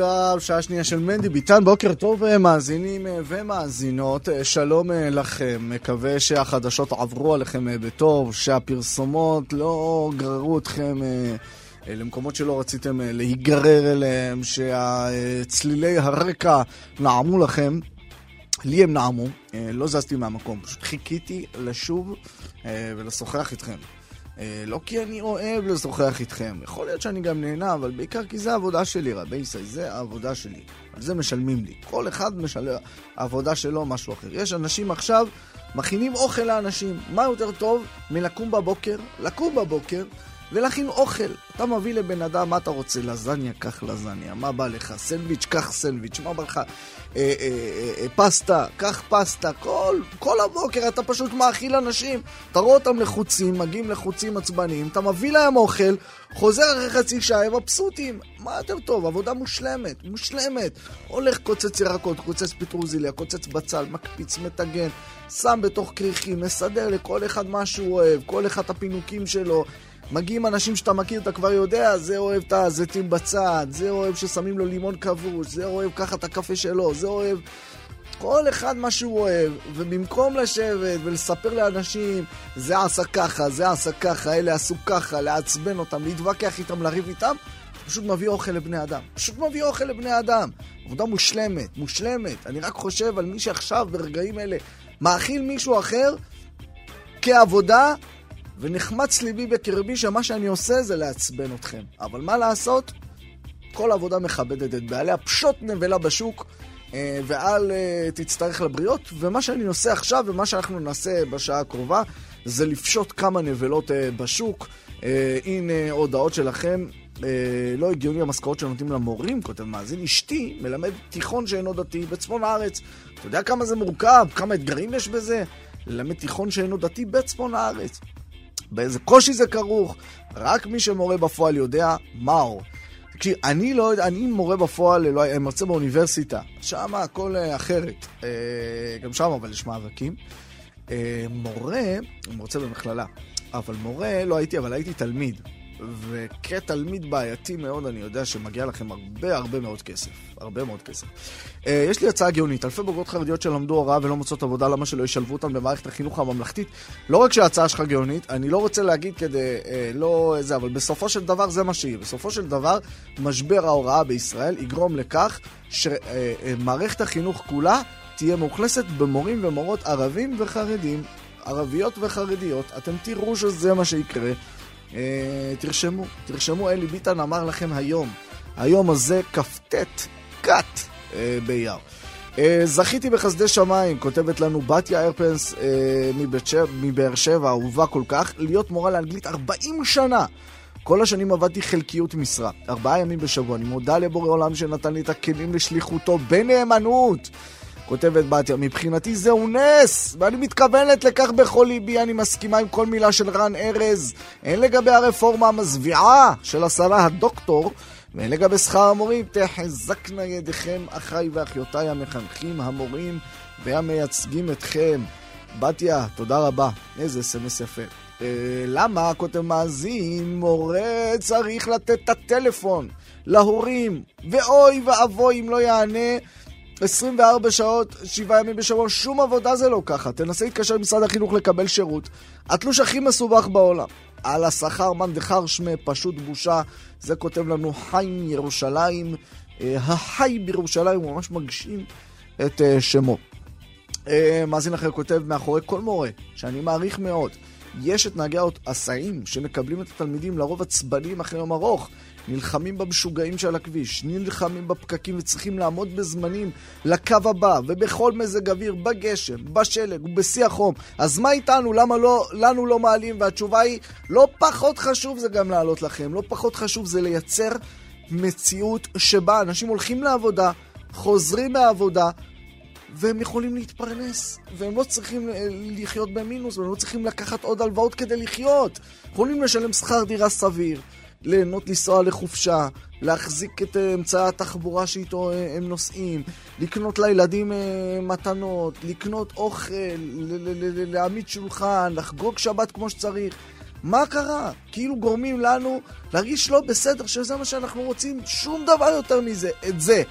עכשיו, שעה שנייה של מנדי ביטן, בוקר טוב אה, מאזינים אה, ומאזינות, אה, שלום לכם, מקווה שהחדשות עברו עליכם בטוב, שהפרסומות לא גררו אתכם למקומות שלא רציתם להיגרר אליהם, שהצלילי הרקע נעמו לכם. לי הם נעמו, לא זזתי מהמקום, פשוט חיכיתי לשוב ולשוחח איתכם. אה, לא כי אני אוהב לשוחח איתכם, יכול להיות שאני גם נהנה, אבל בעיקר כי זה העבודה שלי, רבי ישראל, זה העבודה שלי. על זה משלמים לי. כל אחד משלם, העבודה שלו משהו אחר. יש אנשים עכשיו, מכינים אוכל לאנשים. מה יותר טוב מלקום בבוקר? לקום בבוקר ולהכין אוכל. אתה מביא לבן אדם, מה אתה רוצה? לזניה, קח לזניה. מה בא לך? סנדוויץ', קח סנדוויץ'. מה בא לך? אה, אה, אה, אה, פסטה, קח פסטה. כל, כל הבוקר אתה פשוט מאכיל אנשים. אתה רואה אותם לחוצים, מגיעים לחוצים עצבניים, אתה מביא להם אוכל, חוזר אחרי חצי שעה, הם מבסוטים. מה יותר טוב? עבודה מושלמת, מושלמת. הולך קוצץ ירקות, קוצץ פטרוזיליה, קוצץ בצל, מקפיץ, מטגן, שם בתוך כריכים, מסדר לכל אחד מה שהוא אוהב, כל אחד הפינוקים שלו. מגיעים אנשים שאתה מכיר, אתה כבר יודע, זה אוהב את הזיתים בצד, זה אוהב ששמים לו לימון כבוש, זה אוהב ככה את הקפה שלו, זה אוהב... כל אחד מה שהוא אוהב, ובמקום לשבת ולספר לאנשים, זה עשה ככה, זה עשה ככה, אלה עשו ככה, לעצבן אותם, להתווכח איתם, לריב איתם, פשוט מביא אוכל לבני אדם. פשוט מביא אוכל לבני אדם. עבודה מושלמת, מושלמת. אני רק חושב על מי שעכשיו, ברגעים אלה, מאכיל מישהו אחר כעבודה ונחמץ ליבי בקרבי שמה שאני עושה זה לעצבן אתכם. אבל מה לעשות? כל עבודה מכבדת את בעליה, פשוט נבלה בשוק, אה, ואל אה, תצטרך לבריות. ומה שאני עושה עכשיו, ומה שאנחנו נעשה בשעה הקרובה, זה לפשוט כמה נבלות אה, בשוק. הנה הודעות שלכם. לא הגיוני המשכורות שנותנים למורים, כותב מאזין. אשתי מלמד תיכון שאינו דתי בצפון הארץ. אתה יודע כמה זה מורכב? כמה אתגרים יש בזה? ללמד תיכון שאינו דתי בצפון הארץ. באיזה קושי זה כרוך, רק מי שמורה בפועל יודע מהו. תקשיב, אני לא יודע, אני מורה בפועל, לא, מרצה באוניברסיטה, שם הכל אה, אחרת. אה, גם שם אבל יש מאבקים. אה, מורה, אני מרצה במכללה, אבל מורה לא הייתי, אבל הייתי תלמיד. וכתלמיד בעייתי מאוד, אני יודע שמגיע לכם הרבה הרבה מאוד כסף. הרבה מאוד כסף. Uh, יש לי הצעה גאונית. אלפי בוגרות חרדיות שלמדו הוראה ולא מוצאות עבודה, למה שלא ישלבו אותן במערכת החינוך הממלכתית? לא רק שההצעה שלך גאונית, אני לא רוצה להגיד כדי, uh, לא זה, אבל בסופו של דבר זה מה שיהיה. בסופו של דבר, משבר ההוראה בישראל יגרום לכך שמערכת uh, החינוך כולה תהיה מאוכלסת במורים ומורות ערבים וחרדים. ערביות וחרדיות, אתם תראו שזה מה שיקרה. אה, תרשמו, תרשמו, אלי ביטן אמר לכם היום, היום הזה כ"ט, כת אה, באייר. אה, זכיתי בחסדי שמיים, כותבת לנו בתיה ארפנס אה, מבאר שבע, אהובה כל כך, להיות מורה לאנגלית 40 שנה. כל השנים עבדתי חלקיות משרה, ארבעה ימים בשבוע. אני מודה לבורא עולם שנתן לי את הכלים לשליחותו בנאמנות. כותבת בתיה, מבחינתי זהו נס, ואני מתכוונת לכך בכל ליבי, אני מסכימה עם כל מילה של רן ארז, הן לגבי הרפורמה המזוויעה של השרה הדוקטור, והן לגבי שכר המורים, תחזקנה ידיכם, אחיי ואחיותיי המחנכים, המורים והמייצגים אתכם. בתיה, תודה רבה. איזה סמס יפה. אה, למה, כותב מאזין, מורה צריך לתת את הטלפון להורים, ואוי ואבוי אם לא יענה 24 שעות, 7 ימים בשבוע, שום עבודה זה לא ככה. תנסה להתקשר למשרד החינוך לקבל שירות. התלוש הכי מסובך בעולם. על השכר מאן דחר שמי, פשוט בושה. זה כותב לנו חיים ירושלים. אה, החי בירושלים הוא ממש מגשים את אה, שמו. אה, מאזין אחר כותב, מאחורי כל מורה, שאני מעריך מאוד, יש את נהגי ההסעים שמקבלים את התלמידים לרוב עצבניים אחרי יום ארוך. נלחמים במשוגעים של הכביש, נלחמים בפקקים וצריכים לעמוד בזמנים לקו הבא, ובכל מזג אוויר, בגשם, בשלג ובשיא החום. אז מה איתנו? למה לא, לנו לא מעלים? והתשובה היא, לא פחות חשוב זה גם לעלות לכם, לא פחות חשוב זה לייצר מציאות שבה אנשים הולכים לעבודה, חוזרים מהעבודה, והם יכולים להתפרנס, והם לא צריכים אה, לחיות במינוס, והם לא צריכים לקחת עוד הלוואות כדי לחיות. יכולים לשלם שכר דירה סביר, ליהנות לנסוע לחופשה, להחזיק את אה, אמצעי התחבורה שאיתו אה, הם נוסעים, לקנות לילדים מתנות, לקנות אוכל, להעמיד שולחן, לחגוג שבת כמו שצריך. מה קרה? כאילו גורמים לנו להרגיש לא בסדר, שזה מה שאנחנו רוצים, שום דבר יותר מזה. את זה.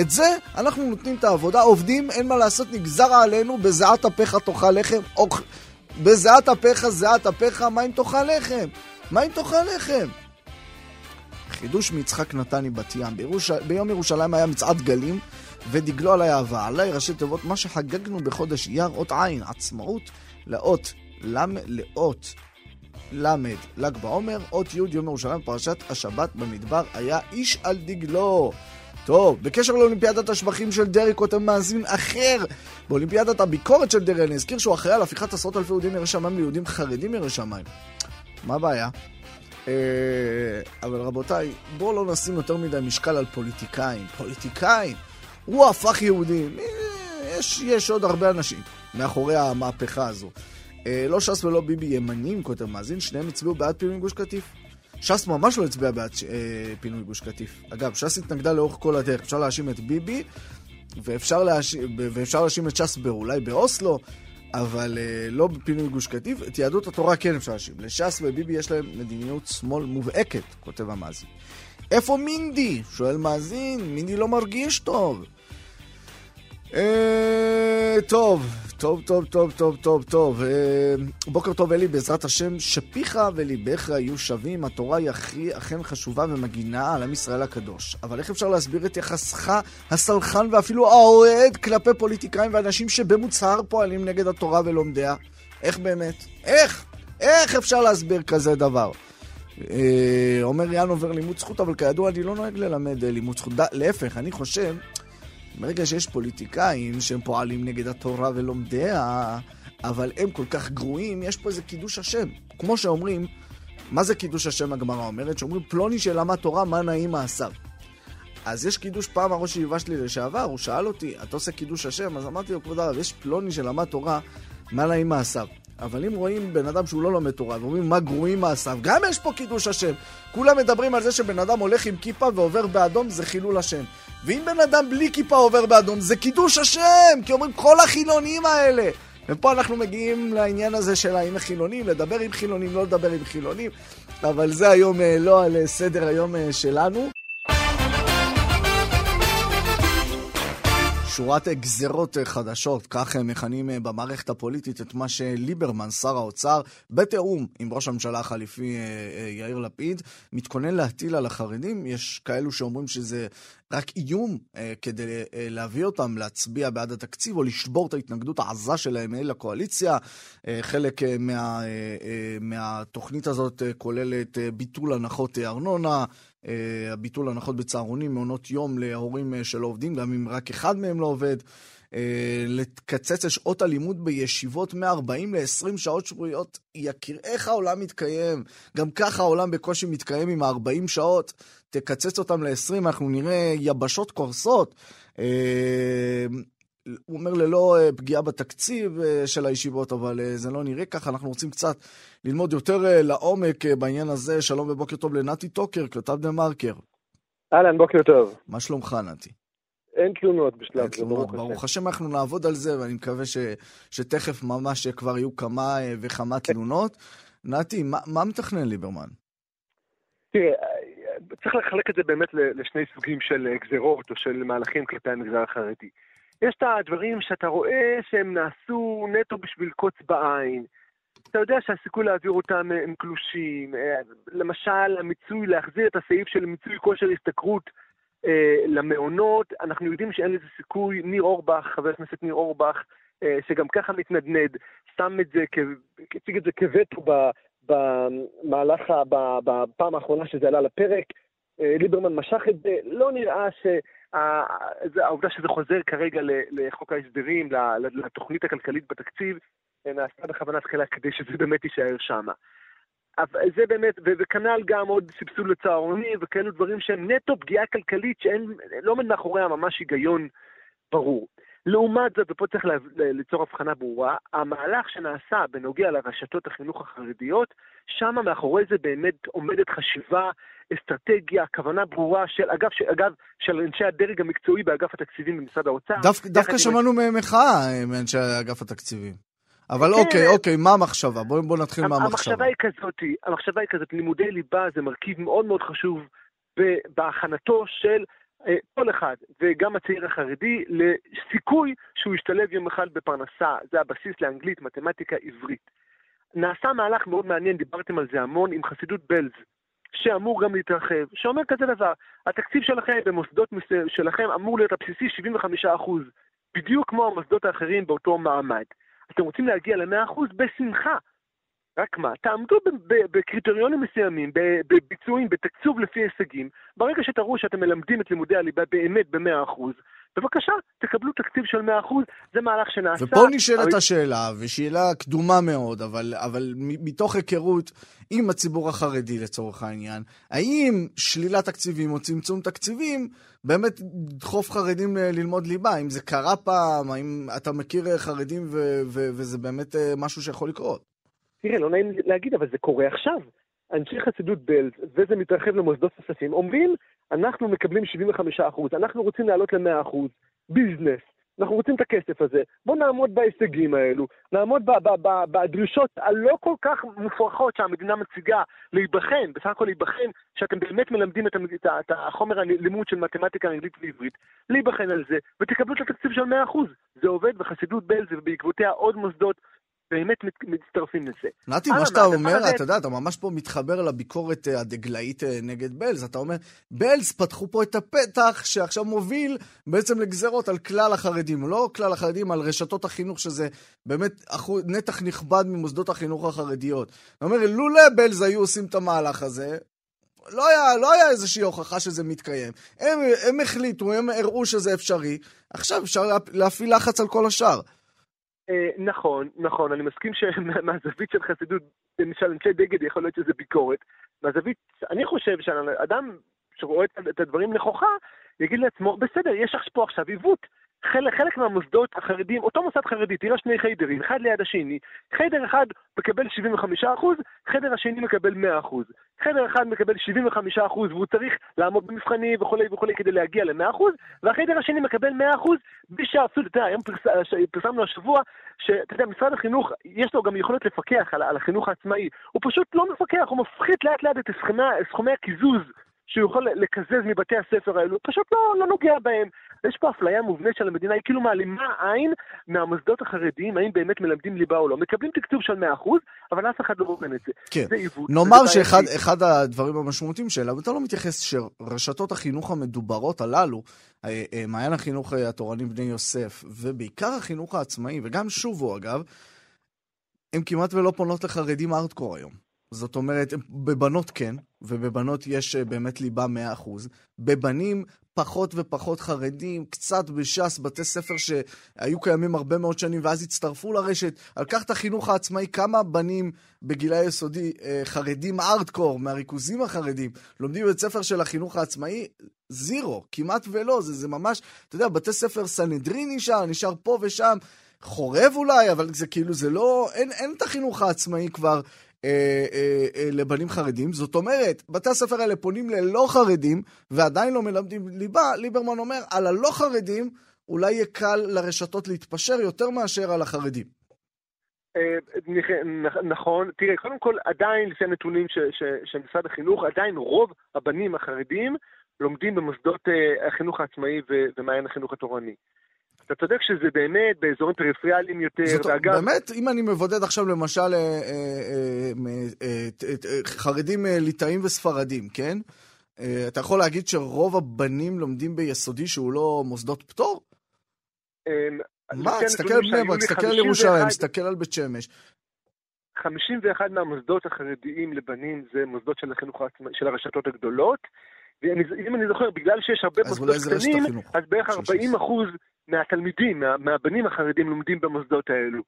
את זה אנחנו נותנים את העבודה, עובדים, אין מה לעשות, נגזר עלינו, בזיעת אפיך תאכל לחם, או... בזיעת אפיך, זיעת אפיך, מה אם תאכל לחם? מה אם תאכל לחם? חידוש מיצחק נתני בת ים. בירוש... ביום ירושלים היה מצעד גלים, ודגלו עלי אהבה. עלי ראשי תיבות, מה שחגגנו בחודש אייר, אות עין, עצמאות, לאות, למ... לאות ל', ל"ג בעומר, אות י', יום ירושלים, פרשת השבת במדבר, היה איש על דגלו. טוב, בקשר לאולימפיאדת השבחים של דרעי כותב מאזין אחר. באולימפיאדת הביקורת של דרעי אני אזכיר שהוא אחראי על הפיכת עשרות אלפי יהודים ירא שמיים ליהודים חרדים ירא שמיים. מה הבעיה? אה, אבל רבותיי, בואו לא נשים יותר מדי משקל על פוליטיקאים. פוליטיקאים! הוא הפך יהודים. אה, יש, יש עוד הרבה אנשים מאחורי המהפכה הזו. אה, לא ש"ס ולא ביבי ימנים, כותב מאזין, שניהם הצביעו בעד פינוי גוש קטיף. ש"ס ממש לא הצביע בעד אה, פינוי גוש קטיף. אגב, ש"ס התנגדה לאורך כל הדרך. אפשר להאשים את ביבי, ואפשר להאשים את ש"ס אולי באוסלו, אבל אה, לא בפינוי גוש קטיף. את יהדות התורה כן אפשר להאשים. לש"ס וביבי יש להם מדיניות שמאל מובהקת, כותב המאזין. איפה מינדי? שואל מאזין, מינדי לא מרגיש טוב. אה, טוב, טוב, טוב, טוב, טוב, טוב, טוב. אה, בוקר טוב, אלי, בעזרת השם, שפיך וליבך יהיו שווים. התורה היא הכי אכן חשובה ומגינה על עם ישראל הקדוש. אבל איך אפשר להסביר את יחסך הסלחן ואפילו האוהד כלפי פוליטיקאים ואנשים שבמוצהר פועלים נגד התורה ולומדיה? איך באמת? איך? איך אפשר להסביר כזה דבר? אה, אומר יאן עובר לימוד זכות, אבל כידוע אני לא נוהג ללמד לימוד זכות. להפך, אני חושב... ברגע שיש פוליטיקאים שהם פועלים נגד התורה ולומדיה, אבל הם כל כך גרועים, יש פה איזה קידוש השם. כמו שאומרים, מה זה קידוש השם הגמרא אומרת? שאומרים פלוני שלמד תורה, מה נעים מעשיו. אז יש קידוש, פעם הראש ישיבה שלי לשעבר, הוא שאל אותי, אתה עושה קידוש השם? אז אמרתי לו, כבוד הרב, יש פלוני שלמד תורה, מה נעים מעשיו. אבל אם רואים בן אדם שהוא לא לומד תורה, ואומרים מה גרועים מעשיו, גם יש פה קידוש השם. כולם מדברים על זה שבן אדם הולך עם כיפה ועובר באדום, זה חילול השם. ואם בן אדם בלי כיפה עובר באדום, זה קידוש השם! כי אומרים כל החילונים האלה. ופה אנחנו מגיעים לעניין הזה של האם החילונים, לדבר עם חילונים, לא לדבר עם חילונים, אבל זה היום אה, לא על סדר היום אה, שלנו. שורת גזרות חדשות, כך הם מכנים אה, במערכת הפוליטית את מה שליברמן, שר האוצר, בתיאום עם ראש הממשלה החליפי אה, אה, יאיר לפיד, מתכונן להטיל על החרדים. יש כאלו שאומרים שזה רק איום כדי להביא אותם להצביע בעד התקציב או לשבור את ההתנגדות העזה שלהם אל הקואליציה. חלק מה, מהתוכנית הזאת כוללת ביטול הנחות ארנונה. אה, הביטול הנחות בצהרונים, מעונות יום להורים אה, שלא עובדים, גם אם רק אחד מהם לא עובד. אה, לקצץ את שעות הלימוד בישיבות מ-40 ל-20 שעות שבועיות. יכיר, איך העולם מתקיים? גם ככה העולם בקושי מתקיים עם ה-40 שעות. תקצץ אותם ל-20, אנחנו נראה יבשות קורסות. הוא אומר ללא אה, פגיעה בתקציב אה, של הישיבות, אבל אה, זה לא נראה ככה. אנחנו רוצים קצת ללמוד יותר לעומק בעניין הזה. שלום ובוקר טוב לנתי טוקר, כתב דה מרקר. אהלן, בוקר טוב. מה שלומך, נתי? אין תלונות בשלב זה, ברוך השם. ברוך השם אנחנו נעבוד על זה, ואני מקווה ש, שתכף ממש כבר יהיו כמה וכמה תלונות. נתי, מה, מה מתכנן ליברמן? תראה, צריך לחלק את זה באמת לשני סוגים של גזרות או של מהלכים כלפי המגזר החרדי. יש את הדברים שאתה רואה שהם נעשו נטו בשביל קוץ בעין. אתה יודע שהסיכוי להעביר אותם הם קלושים. אה, למשל, המיצוי, להחזיר את הסעיף של מיצוי כושר השתכרות אה, למעונות, אנחנו יודעים שאין לזה סיכוי. ניר אורבך, חבר הכנסת ניר אורבך, אה, שגם ככה מתנדנד, שם את זה, הציג את זה כווטו במהלך, בפעם האחרונה שזה עלה לפרק. אה, ליברמן משך את זה, לא נראה ש... העובדה שזה חוזר כרגע לחוק ההסדרים, לתוכנית הכלכלית בתקציב, נעשתה בכוונה תחילה כדי שזה באמת יישאר שם. אבל זה באמת, וכנ"ל גם עוד סבסוד לצהרונים וכאלו דברים שהם נטו פגיעה כלכלית שאין, לא עומד מאחוריה ממש היגיון ברור. לעומת זאת, ופה צריך ליצור הבחנה ברורה, המהלך שנעשה בנוגע לרשתות החינוך החרדיות, שם מאחורי זה באמת עומדת חשיבה, אסטרטגיה, כוונה ברורה של, אגב, של, אגב, של אנשי הדרג המקצועי באגף התקציבים במשרד האוצר. דווקא, דווקא שמענו עם... מחאה מאנשי אגף התקציבים. אבל כן, אוקיי, אוקיי, מה המחשבה? בואו בוא נתחיל מהמחשבה. המחשבה היא כזאת, המחשבה היא כזאת, לימודי ליבה זה מרכיב מאוד מאוד חשוב בהכנתו של כל אחד, וגם הצעיר החרדי, לסיכוי שהוא ישתלב יום אחד בפרנסה. זה הבסיס לאנגלית, מתמטיקה, עברית. נעשה מהלך מאוד מעניין, דיברתם על זה המון, עם חסידות בלז, שאמור גם להתרחב, שאומר כזה דבר, התקציב שלכם במוסדות שלכם אמור להיות הבסיסי 75%, בדיוק כמו המוסדות האחרים באותו מעמד. אתם רוצים להגיע ל-100% בשמחה. רק מה, תעמדו בקריטריונים מסוימים, בביצועים, בתקצוב לפי הישגים. ברגע שתראו שאתם מלמדים את לימודי הליבה באמת ב-100%, בבקשה, תקבלו תקציב של 100%, זה מהלך שנעשה. ופה נשאלת אבל... השאלה, ושאלה קדומה מאוד, אבל, אבל מתוך היכרות עם הציבור החרדי לצורך העניין, האם שלילת תקציבים או צמצום תקציבים באמת דחוף חרדים ללמוד ליבה? האם זה קרה פעם? האם אתה מכיר חרדים ו- ו- וזה באמת אה, משהו שיכול לקרות? תראה, לא נעים להגיד, אבל זה קורה עכשיו. אנשי חסידות בלז, וזה מתרחב למוסדות נוספים, אומרים, אנחנו מקבלים 75%, אנחנו רוצים לעלות ל-100%, ביזנס, אנחנו רוצים את הכסף הזה, בואו נעמוד בהישגים האלו, נעמוד בדרישות הלא כל כך מופרכות שהמדינה מציגה להיבחן, בסך הכל להיבחן, שאתם באמת מלמדים את, את החומר הלימוד של מתמטיקה, אנגלית ועברית, להיבחן על זה, ותקבלו את התקציב של 100%. זה עובד בחסידות בלז ובעקבותיה עוד מוסדות באמת מצטרפים לזה. נתי, מה שאתה אומר, אתה יודע, אתה ממש פה מתחבר לביקורת אה, הדגלאית אה, נגד בלז. אתה אומר, בלז פתחו פה את הפתח שעכשיו מוביל בעצם לגזרות על כלל החרדים. לא כלל החרדים, על רשתות החינוך, שזה באמת נתח נכבד ממוסדות החינוך החרדיות. אתה אומר, לולא בלז היו עושים את המהלך הזה, לא היה, לא היה איזושהי הוכחה שזה מתקיים. הם, הם החליטו, הם הראו שזה אפשרי, עכשיו אפשר להפעיל לחץ על כל השאר. אה, נכון, נכון, אני מסכים שמהזווית של חסידות, למשל אנשי דגד יכול להיות שזה ביקורת. מהזווית, אני חושב שאדם שרואה את הדברים נכוחה, יגיד לעצמו, בסדר, יש פה עכשיו עיוות. חלק, חלק מהמוסדות החרדים, אותו מוסד חרדי, תראה שני חיידרים, אחד ליד השני. חיידר אחד מקבל 75%, חדר השני מקבל 100%. חדר אחד מקבל 75% והוא צריך לעמוד במבחנים וכולי וכולי כדי להגיע ל-100%, והחדר השני מקבל 100% בלי שאפילו, אתה יודע, היום פרס, פרסמנו השבוע, שאתה יודע, משרד החינוך, יש לו גם יכולת לפקח על, על החינוך העצמאי. הוא פשוט לא מפקח, הוא מפחית לאט לאט את סכומי הקיזוז שהוא יכול לקזז מבתי הספר האלו, פשוט לא, לא נוגע בהם. יש פה אפליה מובנית של המדינה, היא כאילו מעלימה עין מהמוסדות החרדיים, האם באמת מלמדים ליבה או לא. מקבלים תקצוב של 100%, אבל אף אחד לא בוחן את זה. כן. זה עיוות. נאמר שאחד הדברים המשמעותיים שאליו, אתה לא מתייחס שרשתות החינוך המדוברות הללו, אה, אה, מעיין החינוך אה, התורני בני יוסף, ובעיקר החינוך העצמאי, וגם שובו אגב, הן כמעט ולא פונות לחרדים ארדקור היום. זאת אומרת, בבנות כן, ובבנות יש אה, באמת ליבה 100%. בבנים פחות ופחות חרדים, קצת בש"ס, בתי ספר שהיו קיימים הרבה מאוד שנים ואז הצטרפו לרשת. על כך את החינוך העצמאי, כמה בנים בגילי היסודי אה, חרדים ארדקור מהריכוזים החרדים לומדים בבית ספר של החינוך העצמאי? זירו, כמעט ולא, זה, זה ממש, אתה יודע, בתי ספר סנהדרין נשאר, נשאר פה ושם. חורב אולי, אבל זה כאילו, זה לא, אין, אין את החינוך העצמאי כבר אה, אה, אה, לבנים חרדים. זאת אומרת, בתי הספר האלה פונים ללא חרדים ועדיין לא מלמדים ליבה. ליברמן אומר, על הלא חרדים אולי יהיה קל לרשתות להתפשר יותר מאשר על החרדים. נכון, תראה, קודם כל, עדיין, לפי הנתונים של משרד החינוך, עדיין רוב הבנים החרדים לומדים במוסדות החינוך העצמאי ומעיין החינוך התורני. אתה צודק שזה באמת באזורים פריפריאליים יותר, זאת, ואגב... באמת, אם אני מבודד עכשיו למשל אה, אה, אה, חרדים ליטאים וספרדים, כן? אתה יכול להגיד שרוב הבנים לומדים ביסודי שהוא לא מוסדות פטור? אמ, מה, תסתכל על בני ברק, תסתכל על ירושלים, תסתכל על בית שמש. 51 מהמוסדות החרדיים לבנים זה מוסדות של החינוך העצמאי, של הרשתות הגדולות. ואם אני זוכר, בגלל שיש הרבה מוסדות קטנים, אז בערך 40 אחוז מהתלמידים, מה, מהבנים החרדים לומדים במוסדות האלו.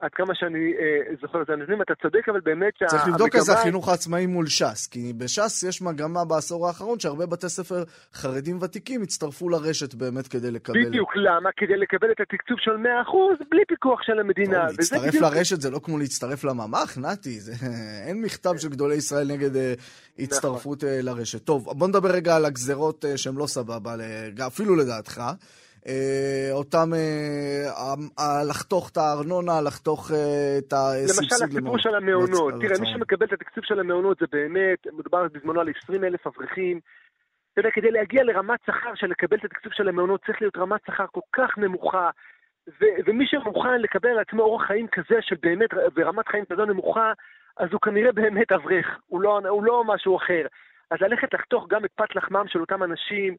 עד כמה שאני אה, זוכר את הנתונים, אתה צודק, אבל באמת שהמגמה... צריך לבדוק איזה החינוך העצמאי מול ש"ס, כי בש"ס יש מגמה בעשור האחרון שהרבה בתי ספר חרדים ותיקים הצטרפו לרשת באמת כדי לקבל... בדיוק, למה? כדי לקבל את התקצוב של 100% בלי פיקוח של המדינה. טוב, להצטרף בדיוק... לרשת זה לא כמו להצטרף לממ"ח, נתי, זה... אין מכתב של גדולי ישראל נגד אה, הצטרפות נכון. לרשת. טוב, בוא נדבר רגע על הגזרות שהן לא סבבה, אפילו לדעתך. אה, אותם, אה, לחתוך את הארנונה, לחתוך אה, את הסבסוד למשל הסיפור של המעונות. תראה, מי שמקבל את התקציב של המעונות זה באמת, מדובר בזמנו על 20 אלף אברכים. אתה יודע, כדי להגיע לרמת שכר של לקבל את התקציב של המעונות צריך להיות רמת שכר כל כך נמוכה. ו- ומי שמוכן לקבל על עצמו אורח חיים כזה של באמת, ורמת חיים כזו נמוכה, אז הוא כנראה באמת אברך, הוא לא, הוא לא משהו אחר. אז ללכת לחתוך גם את פת לחמם של אותם אנשים,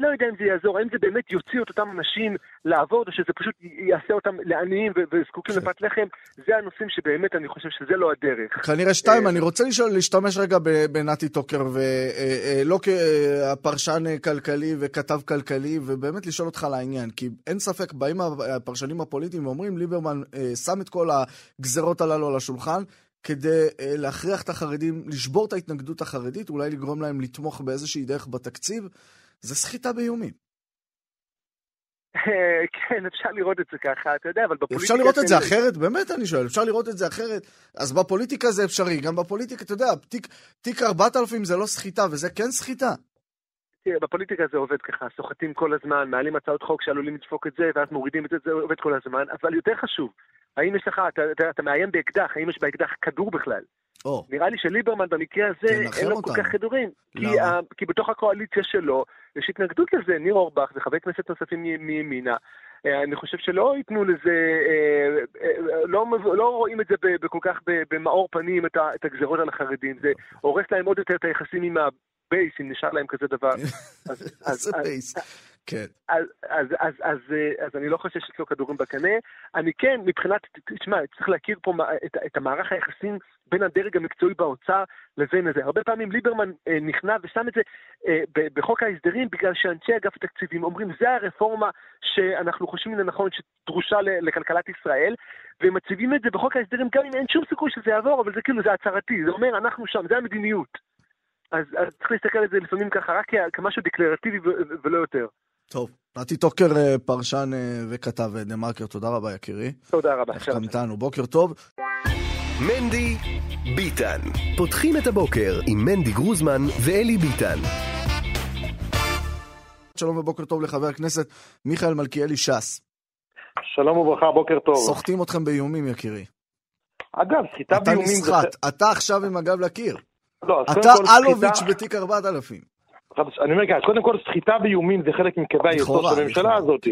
לא יודע אם זה יעזור, האם זה באמת יוציא את אותם אנשים לעבוד, או שזה פשוט יעשה אותם לעניים וזקוקים כן. לפת לחם, זה הנושאים שבאמת אני חושב שזה לא הדרך. כנראה שתיים, אה, אני רוצה לשאול, להשתמש רגע בנתי טוקר, ולא אה, אה, כפרשן כלכלי וכתב כלכלי, ובאמת לשאול אותך על העניין, כי אין ספק, באים הפרשנים הפוליטיים ואומרים, ליברמן שם את כל הגזרות הללו על השולחן, כדי להכריח את החרדים, לשבור את ההתנגדות החרדית, אולי לגרום להם לתמוך באיזושהי דרך בתקציב. זה סחיטה באיומים. כן, אפשר לראות את זה ככה, אתה יודע, אבל בפוליטיקה... אפשר לראות את זה אחרת? באמת אני שואל, אפשר לראות את זה אחרת? אז בפוליטיקה זה אפשרי, גם בפוליטיקה, אתה יודע, תיק, תיק 4000 זה לא סחיטה, וזה כן סחיטה. תראה, בפוליטיקה זה עובד ככה, סוחטים כל הזמן, מעלים הצעות חוק שעלולים לדפוק את זה, ואז מורידים את זה, זה עובד כל הזמן, אבל יותר חשוב, האם יש לך, אתה, אתה, אתה מאיים באקדח, האם יש באקדח כדור בכלל? Oh. נראה לי שליברמן במקרה הזה אין לו כל כך כדורים. כי, uh, כי בתוך הקואליציה שלו יש התנגדות לזה. ניר אורבך וחברי כנסת נוספים מימינה. אה, אני חושב שלא ייתנו לזה, אה, אה, לא, לא רואים את זה בכל כך במאור פנים, את, את הגזרות על החרדים. זה הורס להם עוד יותר את היחסים עם ה base, אם נשאר להם כזה דבר. איזה base. כן. אז, אז, אז, אז, אז אני לא חושב שיש לו כדורים בקנה. אני כן, מבחינת, תשמע, צריך להכיר פה את, את המערך היחסים בין הדרג המקצועי באוצר לבין זה. הרבה פעמים ליברמן אה, נכנע ושם את זה אה, בחוק ההסדרים בגלל שאנשי אגף התקציבים אומרים, זה הרפורמה שאנחנו חושבים לנכון שדרושה לכלכלת ישראל, והם מציבים את זה בחוק ההסדרים גם אם אין שום סיכוי שזה יעבור, אבל זה כאילו, זה הצהרתי, זה אומר, אנחנו שם, זה המדיניות. אז, אז צריך להסתכל על זה לפעמים ככה, רק כמשהו דקלרטיבי ולא יותר. טוב, נתי טוקר, אה, פרשן אה, וכתב דה מרקר, תודה רבה יקירי. תודה רבה. החכמתנו, בוקר טוב. מנדי ביטן. פותחים את הבוקר עם מנדי גרוזמן ואלי ביטן. שלום ובוקר טוב לחבר הכנסת מיכאל מלכיאלי ש"ס. שלום וברכה, בוקר טוב. סוחטים אתכם באיומים, יקירי. אגב, סחיטה באיומים... אתה נסחט, זה... אתה עכשיו עם הגב לקיר. לא, אתה אלוביץ' סחיטה... בתיק 4000. אני אומר ככה, קודם כל סחיטה באיומים זה חלק מקווי היסוד של הממשלה הזאת.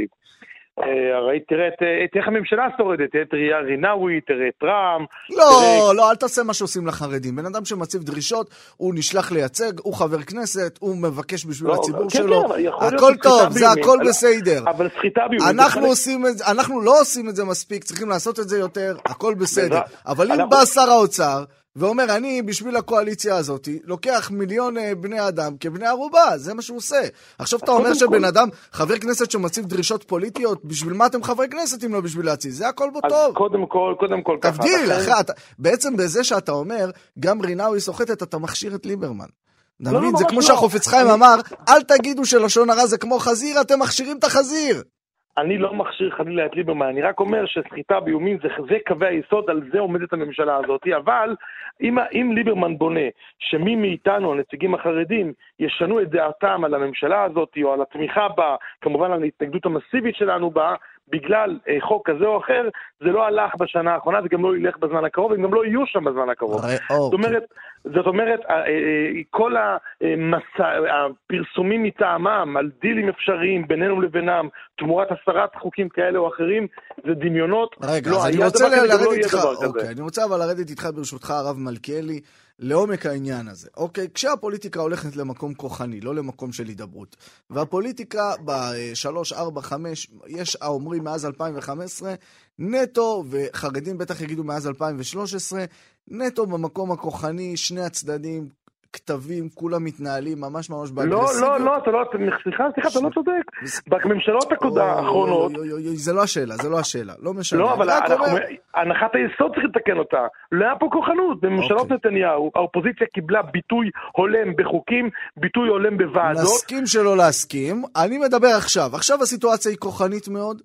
הרי תראה את איך הממשלה שורדת, תראה את רינאווי, תראה רע"מ. לא, לא, אל תעשה מה שעושים לחרדים. בן אדם שמציב דרישות, הוא נשלח לייצג, הוא חבר כנסת, הוא מבקש בשביל לא, הציבור כן, שלו. כן, הכל טוב, זה הכל בסדר. אבל סחיטה באיומים. אנחנו לא עושים את זה מספיק, צריכים לעשות את זה יותר, הכל בסדר. אבל אם בא שר האוצר... ואומר, אני בשביל הקואליציה הזאת לוקח מיליון אה, בני אדם כבני ערובה, זה מה שהוא עושה. עכשיו אתה אומר שבן אדם, חבר כנסת שמציב דרישות פוליטיות, בשביל מה אתם חברי כנסת אם לא בשביל להציב? זה הכל בו טוב. קודם כל, קודם כל ככה. תבדיל, אחרי, אתה, בעצם בזה שאתה אומר, גם רינאוי סוחטת, אתה מכשיר את ליברמן. אתה לא, מבין? לא, זה כמו לא. שהחופץ חיים אמר, אל תגידו שלשון הרע זה כמו חזיר, אתם מכשירים את החזיר. אני לא מכשיר חלילה את ליברמן, אני רק אומר שסחיטה באיומים זה, זה קווי היסוד, על זה עומדת הממשלה הזאת, אבל אם, אם ליברמן בונה שמי מאיתנו, הנציגים החרדים, ישנו את דעתם על הממשלה הזאת או על התמיכה בה, כמובן על ההתנגדות המסיבית שלנו בה, בגלל אה, חוק כזה או אחר, זה לא הלך בשנה האחרונה, זה גם לא ילך בזמן הקרוב, הם גם לא יהיו שם בזמן הקרוב. הרי, זאת אוקיי. אומרת, זאת אומרת, אה, אה, כל המסע, הפרסומים מטעמם על דילים אפשריים בינינו לבינם, תמורת הסרת חוקים כאלה או אחרים, זה דמיונות. רגע, לא, אז אני רוצה לרדת לא איתך, אוקיי, אני רוצה אבל לרדת איתך ברשותך, הרב מלכיאלי. לעומק העניין הזה, אוקיי? כשהפוליטיקה הולכת למקום כוחני, לא למקום של הידברות, והפוליטיקה ב-3, 4, 5, יש האומרים מאז 2015, נטו, וחרדים בטח יגידו מאז 2013, נטו במקום הכוחני, שני הצדדים, כתבים, כולם מתנהלים ממש ממש לא, באגרסיביות. לא, לא, אתה לא, סליחה, סליחה, אתה לא צודק. בממשלות האחרונות, זה לא השאלה, זה לא השאלה, לא משנה. לא, אבל הנחת היסוד צריך לתקן אותה. לא היה פה כוחנות. בממשלות אוקיי. נתניהו, האופוזיציה קיבלה ביטוי הולם בחוקים, ביטוי הולם בוועדות. נסכים שלא להסכים, אני מדבר עכשיו. עכשיו הסיטואציה היא כוחנית מאוד,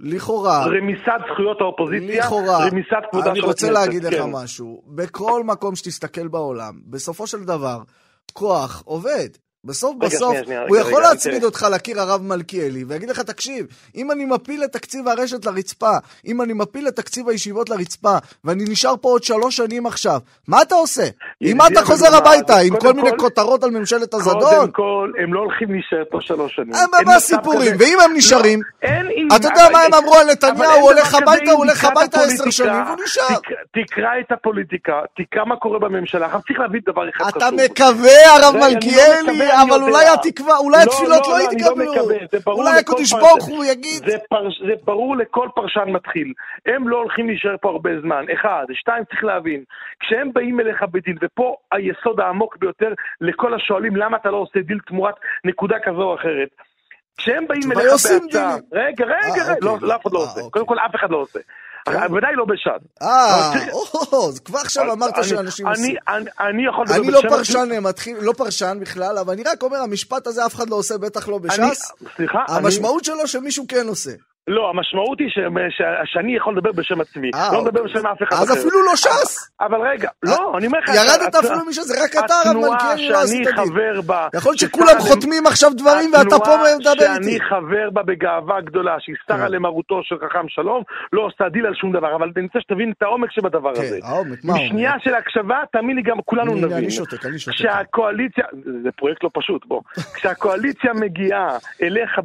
לכאורה. רמיסת זכויות האופוזיציה, לכאורה, רמיסת כבודה של אני הכנסת. רוצה להגיד לך כן. משהו. בכל מקום שתסתכל בעולם, בסופו של דבר, כוח עובד. בסוף רגע, בסוף, שנייה, שנייה, הוא רגע, יכול רגע, להצמיד תראה. אותך לקיר הרב מלכיאלי ויגיד לך, תקשיב, אם אני מפיל את תקציב הרשת לרצפה, אם אני מפיל את תקציב הישיבות לרצפה, ואני נשאר פה עוד שלוש שנים עכשיו, מה אתה עושה? עם מה אתה חוזר הביתה? עם כל מיני כותרות על ממשלת הזדון? קודם כל, הם לא הולכים להישאר פה שלוש שנים. אין מה מצב הסיפורים? כזה. ואם הם נשארים? לא. אתה יודע מה הם אמרו על נתניהו? הוא הולך הביתה, הוא הולך הביתה עשר. שנים והוא נשאר. תק- תקרא את הפוליטיקה, תקרא מה קורה בממשלה. עכשיו צריך להבין דבר אחד חשוב. אתה מקווה, הרב לא מלכיאלי, אבל. אולי התקווה, אולי לא, התפילות לא, לא לא, יתקבלו. אולי הקדוש. ברוך הוא יגיד. זה, ברור לכל פרשן מתחיל. הם לא הולכים להישאר פה הרבה זמן. אחד. שתיים, צריך להבין. כשהם באים אליך בדין, ופה היסוד העמוק ביותר לכל השואלים, למה אתה לא עושה דיל תמורת נקודה כזו או אחרת. כשהם באים אליך בהצעה... רגע, רגע, אה, רגע, לא, אוקיי. לא, אף אחד לא אה, עושה. אוקיי. קודם כל, אף אחד לא עושה. ודאי לא בש"ס. אה, כבר עכשיו אמרת אני- שאנשים אני- עושים. אני- אני יכול לדבר אני לא בשם עצמי. פרשן אה, לא פרשן בכלל, אבל אני רק אומר, המשפט הזה אף אחד לא עושה, בטח לא אני- בש"ס. סליחה, אני- המשמעות שלו שמישהו כן עושה. לא, המשמעות היא שאני יכול לדבר בשם עצמי. אה, לא מדבר אוקיי. בשם אף אחד אחר. אז אפילו לא ש"ס. אבל רגע, לא, אני אומר לך... ירדת אפילו מש"ס, זה רק אתה, הרב מלכיאלי, לא עשית התנועה בה... יכול להיות שכולם חותמים עכשיו דברים ואתה פה מדבר התנועה איתי. שאני חבר בה בגאווה גדולה, שהיא כן. למרותו של חכם שלום, לא עושה דיל על שום דבר, אבל אני רוצה שתבין את העומק שבדבר כן, הזה. העומק, מה העומק? משנייה של הקשבה, תאמין לי, גם כולנו נבין. אני שותק, אני שותק. כשהקואליציה, זה פרויקט לא פשוט, בוא. כשהקואליציה מגיעה אליך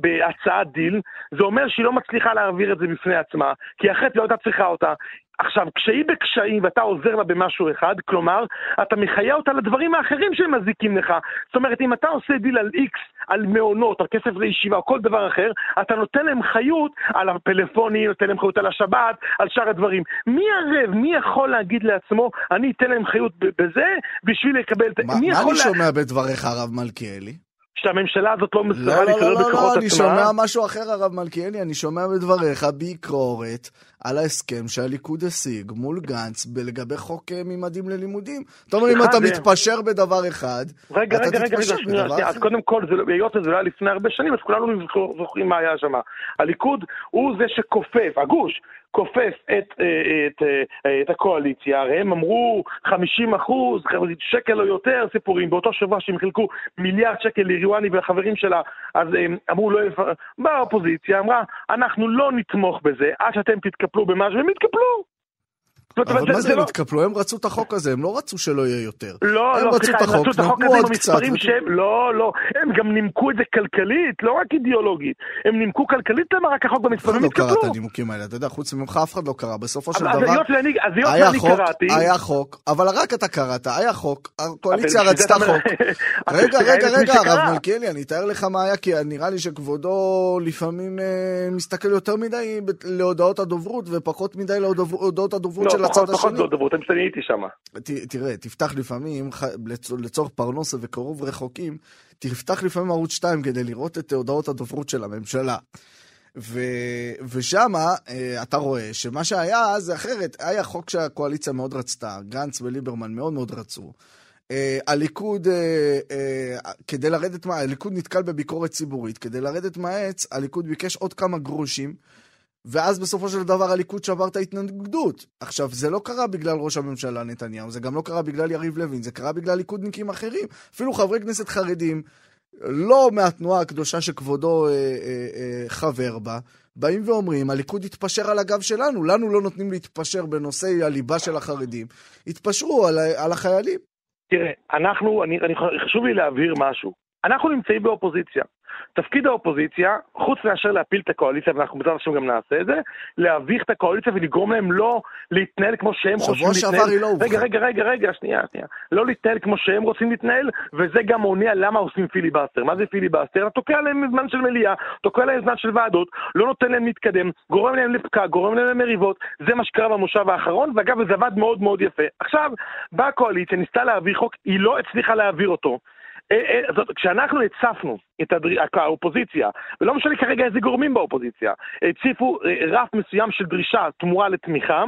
בהצעת דיל, זה אומר שהיא לא מצליחה להעביר את זה בפני עצמה, כי אחרת לא הייתה צריכה אותה. עכשיו, כשהיא בקשיים ואתה עוזר לה במשהו אחד, כלומר, אתה מחיה אותה לדברים האחרים שהם מזיקים לך. זאת אומרת, אם אתה עושה דיל על איקס, על מעונות, על כסף לישיבה או כל דבר אחר, אתה נותן להם חיות על הפלאפונים, נותן להם חיות על השבת, על שאר הדברים. מי ערב, מי יכול להגיד לעצמו, אני אתן להם חיות בזה בשביל לקבל את... מה מה אני לה- שומע בדבריך, הרב מלכיאלי? שהממשלה הזאת לא לא, מצליחה לא, להסתדר לא, לא, בכוחות לא, אני עצמה? שומע משהו אחר, הרב מלכיאלי, אני שומע בדבריך ביקורת על ההסכם שהליכוד השיג מול גנץ לגבי חוק אה, ממדים ללימודים. אתה אומר, אם אתה מתפשר בדבר אחד, רגע, אתה רגע, תתפשר רגע, בדבר שנייה. אחר. אז קודם כל, זה לא- היות לא היה לפני הרבה שנים, אז כולנו זוכר- זוכרים מה היה שם. הליכוד הוא זה שכופף, הגוש, כופף את, אה, את, אה, את הקואליציה, הרי הם אמרו 50 אחוז, שקל או יותר, סיפורים. באותו שבוע שהם חילקו מיליארד שקל לריואני והחברים שלה, אז הם אמרו, לא, באה האופוזיציה, אמרה, אנחנו לא נתמוך בזה עד שאתם תתקפלו במשהו, והם התקפלו. אבל מה זה הם לא- התקפלו? הם רצו את החוק הזה, הם לא רצו שלא יהיה יותר. לא, לא, סליחה, הם רצו את החוק הזה. במספרים ות- שהם, לא, לא, הם גם נימקו את זה כלכלית, לא רק אידיאולוגית. הם נימקו כלכלית למה רק החוק אף אחד במספרים לא קרא את התקפלו. הנימוקים האלה, אתה יודע, חוץ ממך אף אחד לא קרא. בסופו של דבר, אז היות ואני קראתי... היה חוק, אבל רק אתה קראת, היה חוק, הקואליציה רצתה חוק. רגע, רגע, רגע. הרב מלכיאלי, אני אתאר לך מה היה, כי נראה לי שכבודו לפעמים אה, מסתכל יותר מדי להודעות הדוברות, ופחות מדי להודעות הדוברות של לא, הצד פחות- פחות השני. לא דוברות, אני הייתי שם. תראה, תפתח לפעמים, לצורך פרנוסה וקרוב רחוקים, תפתח לפעמים ערוץ 2 כדי לראות את הודעות הדוברות של הממשלה. ו... ושם אה, אתה רואה שמה שהיה זה אחרת, היה חוק שהקואליציה מאוד רצתה, גנץ וליברמן מאוד מאוד רצו. אה, הליכוד, אה, אה, כדי לרדת מה... הליכוד נתקל בביקורת ציבורית, כדי לרדת מהעץ, הליכוד ביקש עוד כמה גרושים, ואז בסופו של דבר הליכוד שבר את ההתנגדות. עכשיו, זה לא קרה בגלל ראש הממשלה נתניהו, זה גם לא קרה בגלל יריב לוין, זה קרה בגלל ליכודניקים אחרים. אפילו חברי כנסת חרדים, לא מהתנועה הקדושה שכבודו אה, אה, אה, חבר בה, באים ואומרים, הליכוד התפשר על הגב שלנו, לנו לא נותנים להתפשר בנושאי הליבה של החרדים. התפשרו על, על החיילים. תראה, אנחנו, אני, אני, חשוב לי להבהיר משהו. אנחנו נמצאים באופוזיציה. תפקיד האופוזיציה, חוץ מאשר להפיל את הקואליציה, ואנחנו בעזרת השם גם נעשה את זה, להביך את הקואליציה ולגרום להם לא להתנהל כמו שהם חושבים להתנהל. שבוע שעבר היא לא הובכה. רגע, רגע, רגע, רגע, שנייה, שנייה. לא להתנהל כמו שהם רוצים להתנהל, וזה גם עונה למה עושים פיליבסטר. מה זה פיליבסטר? אתה תוקע להם זמן של מליאה, תוקע להם זמן של ועדות, לא נותן להם להתקדם, גורם להם לפקק, גורם להם למריבות. זה מה שקרה במושב האחרון, ואגב, זה עבד מאוד מאוד יפה. עכשיו, באה הקואליציה, ניסתה להעביר חוק, היא לא הצליחה להעביר אותו. אה, אה, זאת, כשאנחנו הצפנו את הדר... האופוזיציה, ולא משנה כרגע איזה גורמים באופוזיציה, הציפו אה, רף מסוים של דרישה תמורה לתמיכה,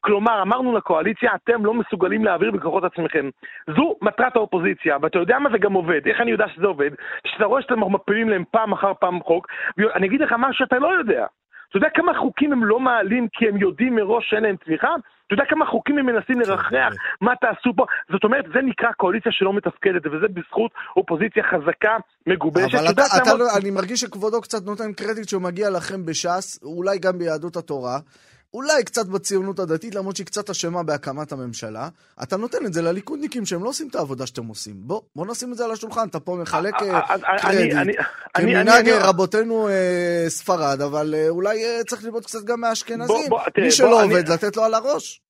כלומר אמרנו לקואליציה, אתם לא מסוגלים להעביר בכוחות עצמכם. זו מטרת האופוזיציה, ואתה יודע מה זה גם עובד, איך אני יודע שזה עובד? כשאתה רואה שאתם מפילים להם פעם אחר פעם חוק, ואני אגיד לך מה שאתה לא יודע. אתה יודע כמה חוקים הם לא מעלים כי הם יודעים מראש שאין להם תמיכה? אתה יודע כמה חוקים הם מנסים כן, לרחח, מה תעשו פה? זאת אומרת, זה נקרא קואליציה שלא מתפקדת, וזה בזכות אופוזיציה חזקה, מגובשת. אבל אתה אתה, אתה לא, אני מרגיש שכבודו קצת נותן קרדיט שהוא מגיע לכם בש"ס, אולי גם ביהדות התורה, אולי קצת בציונות הדתית, למרות שהיא קצת אשמה בהקמת הממשלה. אתה נותן את זה לליכודניקים שהם לא עושים את העבודה שאתם עושים. בוא, בוא נשים את זה על השולחן, אתה פה מחלק קרדיט. כמנהג רבותינו ספרד, אבל אה, אולי אה, צריך ללמוד קצת גם מהאשכנזים. מי שלא עובד, לתת לו על הראש.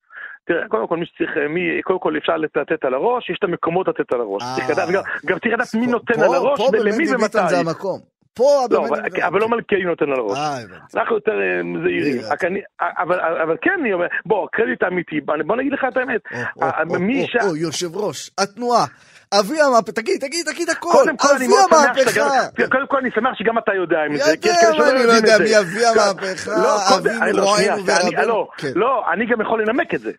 תראה, קודם כל מי שצריך, אה, מי, קודם כל אפשר לתת על הראש, יש את המקומות לתת על הראש. צריך לדעת, גם- צריך לדעת מי פה- נותן פה- על הראש פה ולמי ומתי. ביטן זה המקום. פה לא, במנדי אבל- לא מלכיאלי נותן על הראש. אה. אנחנו יותר אה, זהירים. זהיר. רק אני- אבל אבל כן, אני אומר, בוא, קרדיט אמיתי, בוא בוא נגיד לך את האמת. אה. או, יושב ראש, התנועה, אבי המהפכה, תגיד, תגיד, תגיד הכל, אבי המהפכה. קודם כל אני שמח שגם אתה יודע את זה. יודע, אבל אני לא יודע. מי אבי המהפכה, לא, אבינו, אני לא, אני- ורבנו. לא, כן. לא, אני גם יכול לנמק את זה.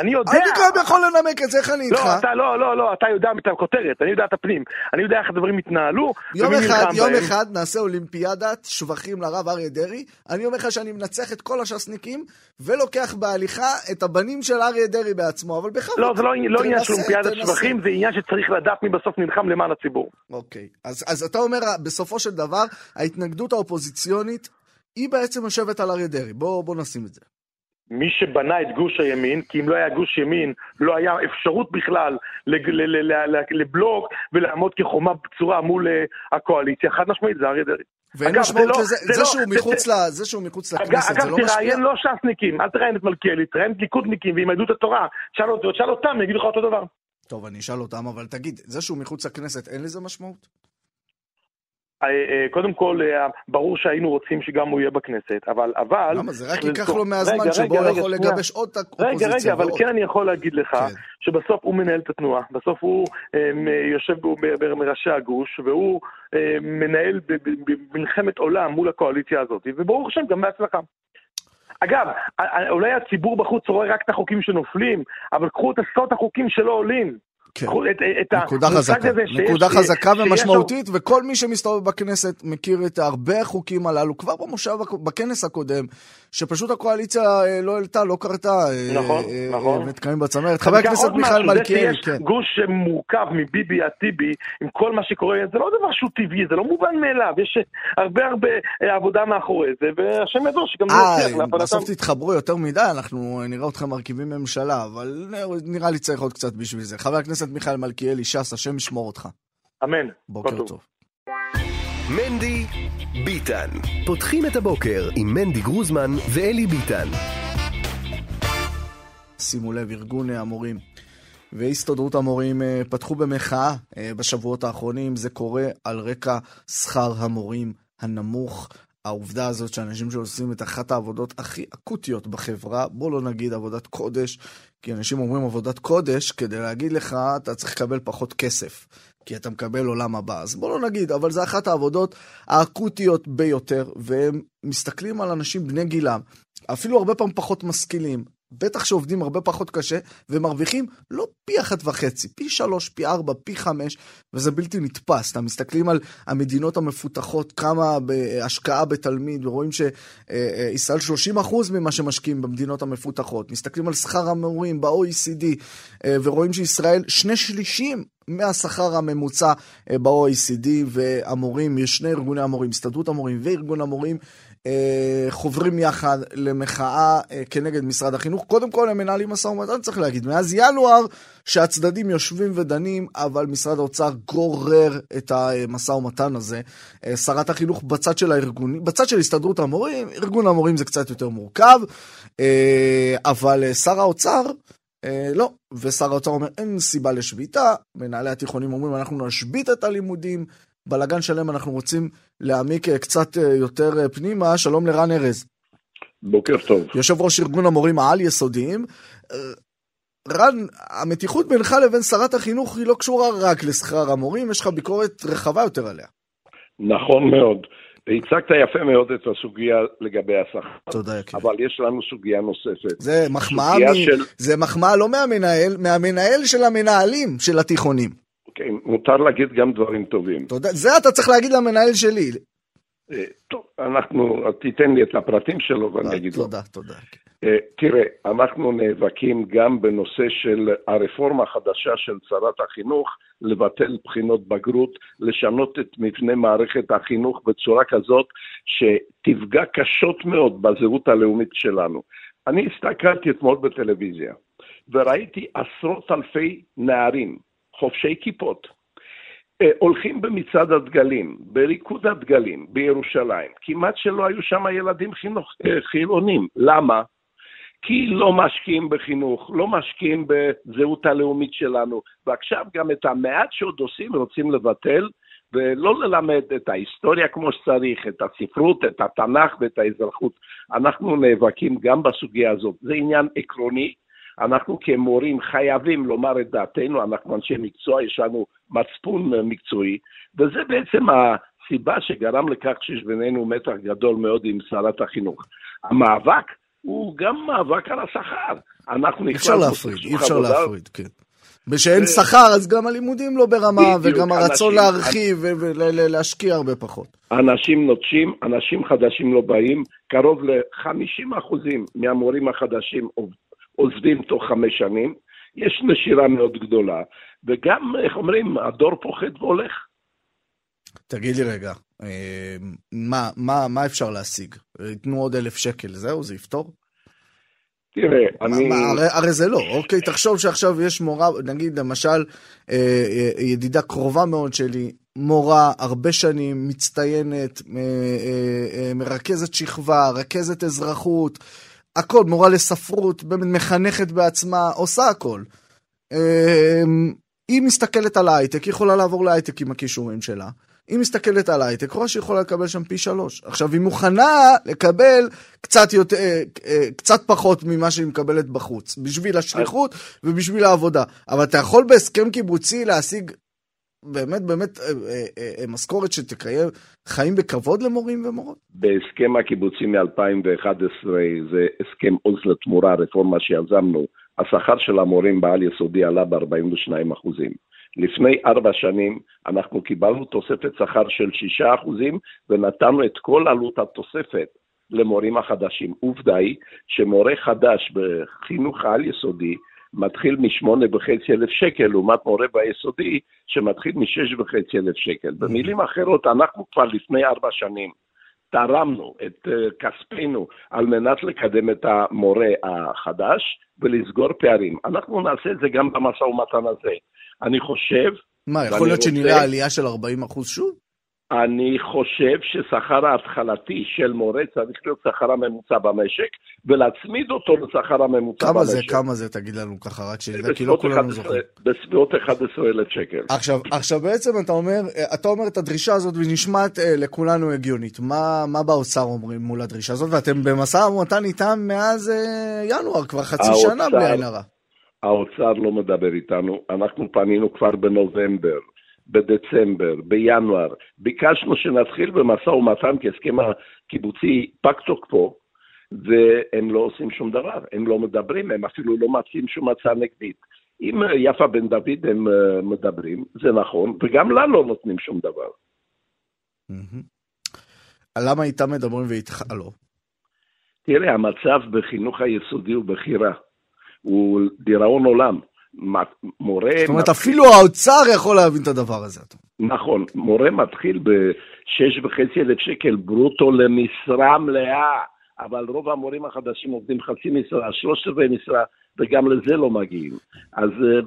אני יודע. אני גם יכול לנמק את זה, איך אני איתך? לא, אתה לא, לא, לא, אתה יודע את הכותרת, אני יודע את הפנים. אני יודע איך הדברים התנהלו, יום אחד, יום. אחד נעשה אולימפיאדת שבחים לרב אריה דרעי. אני אומר לך שאני מנצח את כל הש"סניקים, ולוקח בהליכה את הבנים של אריה דרעי בעצמו, אבל בכבוד. לא, זה לא עניין של אולימפיאדת. שבחים, זה עניין שצריך לדעת מי בסוף נלחם למען הציבור. אוקיי. אז, אז אתה אומר, בסופו של דבר, ההתנגדות האופוזיציונית, היא בעצם יושבת על אריה דרעי. בוא, בוא נשים את זה. מי שבנה את גוש הימין, כי אם לא היה גוש ימין, לא היה אפשרות בכלל לג- ל- ל- ל- ל- לבלוק ולעמוד כחומה בצורה מול אה, הקואליציה, חד משמעית זה אריה דרעי. ואין אגב, משמעות זה לזה, זה זה שהוא מחוץ זה- ל- זה שהוא מחוץ אגב, לכנסת, זה אגב, לא משפיע? תראיין לא ש"סניקים, אל תראיין את מלכיאלי, תראיין את ליכודניקים ועם יהדות התורה. תשאל אותם, יגידו לך אותו דבר. טוב, אני אשאל אותם, אבל תגיד, זה שהוא מחוץ לכנסת, אין לזה משמעות? אה, אה, קודם כל, אה, ברור שהיינו רוצים שגם הוא יהיה בכנסת, אבל... אבל למה? זה רק ייקח לו מהזמן רגע, שבו רגע, הוא רגע, יכול שנייה. לגבש עוד את רגע. רגע, אבל. כן אני יכול להגיד לך כן. שבסוף הוא מנהל את התנועה. בסוף הוא יושב ב- ב- מראשי הגוש, והוא מנהל ב- ב- ב- מלחמת עולם מול הקואליציה הזאת, וברוך השם, גם בהצלחה. אגב, אולי הציבור בחוץ רואה רק את החוקים שנופלים, אבל קחו את עשרות החוקים שלא עולים. כן. את, את נקודה חזקה, הזה שיש- נקודה חזקה שיש- ומשמעותית, וכל מי שמסתובב בכנסת מכיר את הרבה החוקים הללו, כבר במושב, בכנס הקודם, שפשוט הקואליציה אה, לא העלתה, לא קרתה, אה, נכון, אה, נכון. מתקיימים בצמרת. חבר הכנסת מיכאל מלכיאלי, שיש כן. גוש שמורכב מביבי עד טיבי, עם כל מה שקורה, זה לא דבר שהוא טבעי, זה לא מובן מאליו, יש הרבה הרבה עבודה מאחורי זה, והשם ידוע שגם זה יצליח להפעלתם. בסוף תתחברו יותר מדי, אנחנו נראה אתכם מרכיבים ממשלה, אבל נראה לי צריך עוד קצת בשביל זה. חבר הכנסת מיכאל מלכיאלי, ש"ס, השם ישמור אותך. אמן. בוקר טוב. טוב. מנדי ביטן. פותחים את הבוקר עם מנדי גרוזמן ואלי ביטן. שימו לב, ארגון המורים והסתדרות המורים אה, פתחו במחאה אה, בשבועות האחרונים. זה קורה על רקע שכר המורים הנמוך. העובדה הזאת שאנשים שעושים את אחת העבודות הכי אקוטיות בחברה, בוא לא נגיד עבודת קודש, כי אנשים אומרים עבודת קודש, כדי להגיד לך, אתה צריך לקבל פחות כסף, כי אתה מקבל עולם הבא. אז בוא לא נגיד, אבל זה אחת העבודות האקוטיות ביותר, והם מסתכלים על אנשים בני גילם, אפילו הרבה פעמים פחות משכילים, בטח שעובדים הרבה פחות קשה, ומרוויחים לא פי אחת וחצי, פי שלוש, פי ארבע, פי חמש, וזה בלתי נתפס. אתם מסתכלים על המדינות המפותחות, כמה השקעה בתלמיד, ורואים שישראל 30 אחוז ממה שמשקיעים במדינות המפותחות. מסתכלים על שכר המורים ב-OECD, ורואים שישראל שני שלישים מהשכר הממוצע ב-OECD, והמורים, יש שני ארגוני המורים, הסתדרות המורים וארגון המורים, חוברים יחד למחאה אה, כנגד משרד החינוך. קודם כל הם מנהלים משא ומתן, צריך להגיד. מאז ינואר שהצדדים יושבים ודנים, אבל משרד האוצר גורר את המשא ומתן הזה. אה, שרת החינוך בצד של הארגונים, בצד של הסתדרות המורים, ארגון המורים זה קצת יותר מורכב, אה, אבל אה, שר האוצר... אה, לא, ושר האוצר אומר אין סיבה לשביתה, מנהלי התיכונים אומרים אנחנו נשבית את הלימודים, בלגן שלם אנחנו רוצים להעמיק אה, קצת אה, יותר אה, פנימה, שלום לרן ארז. בוקר טוב. יושב ראש ארגון המורים העל-יסודיים. רן, המתיחות בינך לבין שרת החינוך היא לא קשורה רק לשכר המורים, יש לך ביקורת רחבה יותר עליה. נכון מאוד. הצגת יפה מאוד את הסוגיה לגבי השכר, תודה, יקירי. אבל יש לנו סוגיה נוספת. זה מחמאה, מ... של- זה מחמאה לא מהמנהל, מהמנהל של המנהלים של התיכונים. כן, מותר להגיד גם דברים טובים. תודה, זה אתה צריך להגיד למנהל שלי. אה, טוב, אנחנו, תיתן לי את הפרטים שלו ואני אגיד לו. תודה, תודה. אה, תראה, אנחנו נאבקים גם בנושא של הרפורמה החדשה של שרת החינוך, לבטל בחינות בגרות, לשנות את מבנה מערכת החינוך בצורה כזאת שתפגע קשות מאוד בזהות הלאומית שלנו. אני הסתכלתי אתמול בטלוויזיה וראיתי עשרות אלפי נערים חובשי כיפות אה, הולכים במצעד הדגלים, בריקוד הדגלים בירושלים. כמעט שלא היו שם ילדים חינוך, אה, חילונים. למה? כי לא משקיעים בחינוך, לא משקיעים בזהות הלאומית שלנו, ועכשיו גם את המעט שעוד עושים רוצים לבטל, ולא ללמד את ההיסטוריה כמו שצריך, את הספרות, את התנ"ך ואת האזרחות. אנחנו נאבקים גם בסוגיה הזאת. זה עניין עקרוני. אנחנו כמורים חייבים לומר את דעתנו, אנחנו אנשי מקצוע, יש לנו מצפון מקצועי, וזה בעצם הסיבה שגרם לכך שיש בינינו מתח גדול מאוד עם שרת החינוך. המאבק הוא גם מאבק על השכר. אנחנו אפשר להפריד, אי אפשר עבודה, להפריד, כן. ושאין שכר, אז גם הלימודים לא ברמה, בדיוק, וגם הרצון אנשים- להרחיב ולהשקיע הרבה פחות. אנשים נוטשים, אנשים חדשים לא באים, קרוב ל-50% מהמורים החדשים עוזבים תוך חמש שנים, יש נשירה מאוד גדולה, וגם, איך אומרים, הדור פוחד והולך. תגיד לי רגע, אה, מה, מה, מה אפשר להשיג? ייתנו עוד אלף שקל, זהו, זה יפתור? תראה, אני... מה, הרי, הרי זה לא, אוקיי, תחשוב שעכשיו יש מורה, נגיד למשל, אה, אה, ידידה קרובה מאוד שלי, מורה, הרבה שנים, מצטיינת, אה, מרכזת שכבה, רכזת אזרחות, הכל, מורה לספרות, באמת מחנכת בעצמה, עושה הכל. אה, היא מסתכלת על ההייטק, היא יכולה לעבור להייטק עם הכישורים שלה. היא מסתכלת על ההייטק, רואה שהיא יכולה לקבל שם פי שלוש. עכשיו, היא מוכנה לקבל קצת, יותר, אה, אה, קצת פחות ממה שהיא מקבלת בחוץ, בשביל השליחות ובשביל העבודה. אבל אתה יכול בהסכם קיבוצי להשיג באמת באמת אה, אה, אה, משכורת שתקיים חיים בכבוד למורים ומורות? בהסכם הקיבוצי מ-2011, זה הסכם עוז לתמורה, רפורמה שיזמנו, השכר של המורים בעל יסודי עלה ב-42 אחוזים. לפני ארבע שנים אנחנו קיבלנו תוספת שכר של שישה אחוזים ונתנו את כל עלות התוספת למורים החדשים. עובדה היא שמורה חדש בחינוך העל-יסודי מתחיל משמונה וחצי אלף שקל, לעומת מורה ביסודי שמתחיל משש וחצי אלף שקל. במילים אחרות, אנחנו כבר לפני ארבע שנים תרמנו את uh, כספנו על מנת לקדם את המורה החדש ולסגור פערים. אנחנו נעשה את זה גם במשא ומתן הזה. אני חושב... מה, יכול להיות רוצה- שנראה עלייה של 40 אחוז שוב? אני חושב ששכר ההתחלתי של מורה צריך להיות שכר הממוצע במשק, ולהצמיד אותו לשכר הממוצע כמה במשק. זה, כמה זה, תגיד לנו ככה, רק שנדע, כי לא כולנו 11 זוכרים. בסביבות 11,000 שקל. עכשיו, עכשיו בעצם אתה אומר, אה, אתה אומר את הדרישה הזאת ונשמעת אה, לכולנו הגיונית. מה, מה באוצר אומרים מול הדרישה הזאת? ואתם במשא ומתן איתם מאז אה, ינואר, כבר חצי האוצר- שנה בלי עין הרע. האוצר לא מדבר איתנו, אנחנו פנינו כבר בנובמבר, בדצמבר, בינואר, ביקשנו שנתחיל במשא ומתן כי הסכם הקיבוצי פג תוקפו, והם לא עושים שום דבר, הם לא מדברים, הם אפילו לא מציעים שום הצעה נגדית. עם יפה בן דוד הם אה, מדברים, זה נכון, וגם לה לא נותנים שום דבר. למה איתם מדברים ואיתך לא? תראה, המצב בחינוך היסודי הוא בחירה, הוא דיראון עולם. מורה... זאת אומרת, מתחיל- אפילו האוצר יכול להבין את הדבר הזה. נכון, מורה מתחיל בשש וחצי אלף שקל ברוטו למשרה מלאה, אבל רוב המורים החדשים עובדים חצי משרה, שלושת רבעי משרה, וגם לזה לא מגיעים. אז אה,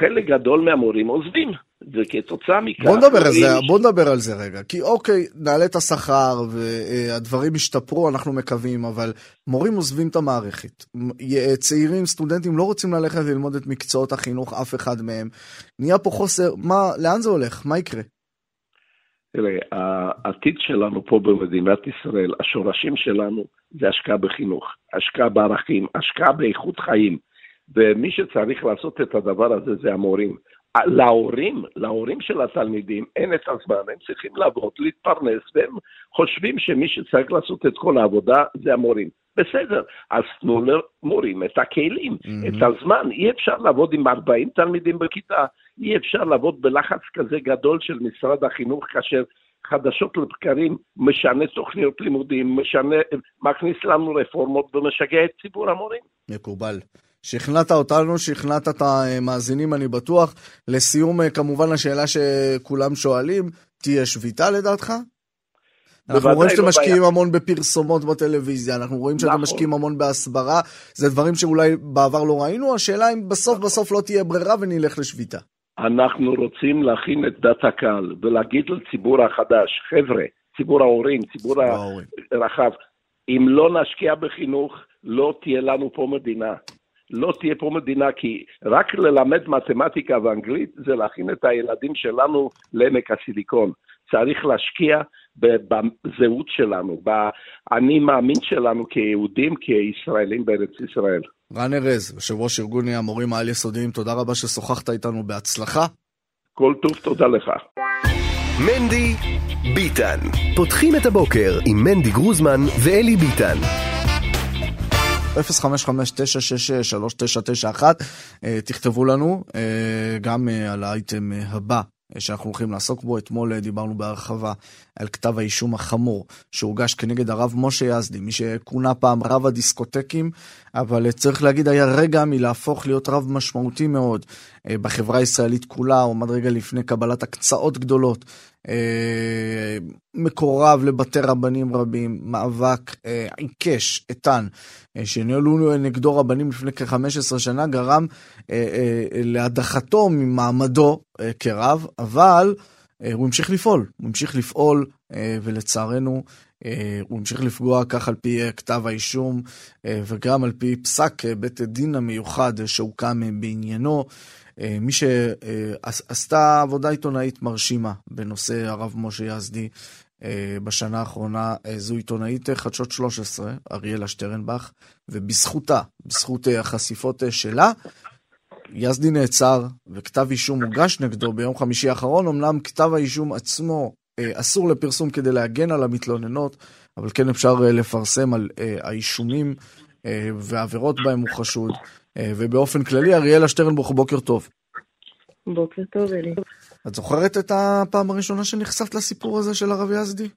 חלק גדול מהמורים עוזבים, וכתוצאה מכך... בוא נדבר, זה, בוא נדבר על זה רגע, כי אוקיי, נעלה את השכר והדברים ישתפרו, אנחנו מקווים, אבל מורים עוזבים את המערכת. צעירים, סטודנטים לא רוצים ללכת ללמוד את מקצועות החינוך, אף אחד מהם. נהיה פה חוסר, מה, לאן זה הולך? מה יקרה? תראה, העתיד שלנו פה במדינת ישראל, השורשים שלנו זה השקעה בחינוך, השקעה בערכים, השקעה באיכות חיים. ומי שצריך לעשות את הדבר הזה זה המורים. להורים, להורים של התלמידים אין את הזמן, הם צריכים לעבוד, להתפרנס, והם חושבים שמי שצריך לעשות את כל העבודה זה המורים. בסדר, אז תנו למורים את הכלים, mm-hmm. את הזמן. אי אפשר לעבוד עם 40 תלמידים בכיתה, אי אפשר לעבוד בלחץ כזה גדול של משרד החינוך כאשר חדשות לבקרים משנה תוכניות לימודים, משנה, מכניס לנו רפורמות ומשגע את ציבור המורים. מקובל. שכנעת אותנו, שכנעת את המאזינים, אני בטוח. לסיום, כמובן, השאלה שכולם שואלים, תהיה שביתה לדעתך? אנחנו רואים שאתם לא משקיעים בעיה. המון בפרסומות בטלוויזיה, אנחנו רואים שאתם נכון. משקיעים המון בהסברה, זה דברים שאולי בעבר לא ראינו, השאלה אם בסוף נכון. בסוף לא תהיה ברירה ונלך לשביתה. אנחנו רוצים להכין את דת הקהל ולהגיד לציבור החדש, חבר'ה, ציבור ההורים, ציבור הרחב, אם לא נשקיע בחינוך, לא תהיה לנו פה מדינה. לא תהיה פה מדינה, כי רק ללמד מתמטיקה ואנגלית זה להכין את הילדים שלנו לעמק הסיליקון. צריך להשקיע בזהות שלנו, באני מאמין שלנו כיהודים, כישראלים בארץ ישראל. רן ארז, יושב ראש ארגון המורים העל-יסודיים, תודה רבה ששוחחת איתנו בהצלחה. כל טוב, תודה לך. מנדי ביטן. פותחים את הבוקר עם מנדי גרוזמן ואלי ביטן. 055-966-3991, אה, תכתבו לנו אה, גם אה, על האייטם הבא שאנחנו הולכים לעסוק בו. אתמול דיברנו בהרחבה על כתב האישום החמור שהוגש כנגד הרב משה יזדי, מי שכונה פעם רב הדיסקוטקים, אבל צריך להגיד היה רגע מלהפוך להיות רב משמעותי מאוד בחברה הישראלית כולה, הוא עמד רגע לפני קבלת הקצאות גדולות אה, מקורב לבתי רבנים רבים, מאבק אה, עיקש, איתן, אה, שניהלו נגדו רבנים לפני כ-15 שנה, גרם להדחתו ממעמדו כרב, אבל הוא המשיך לפעול, הוא המשיך לפעול, ולצערנו הוא המשיך לפגוע כך על פי כתב האישום וגם על פי פסק בית הדין המיוחד שהוקם בעניינו. אה, מי שעשתה עבודה עיתונאית מרשימה בנושא הרב משה יזדי אה, בשנה האחרונה, אה, זו עיתונאית חדשות 13, אריאלה שטרנבך, ובזכותה, בזכות החשיפות שלה, יזדי נעצר וכתב אישום הוגש נגדו ביום חמישי האחרון, אמנם כתב האישום עצמו אסור לפרסום כדי להגן על המתלוננות, אבל כן אפשר לפרסם על האישומים והעבירות בהם הוא חשוד. אה, ובאופן כללי, אריאלה שטרנבוך, בוקר טוב. בוקר טוב, אלי. את זוכרת את הפעם הראשונה שנחשפת לסיפור הזה של הרב יזדי?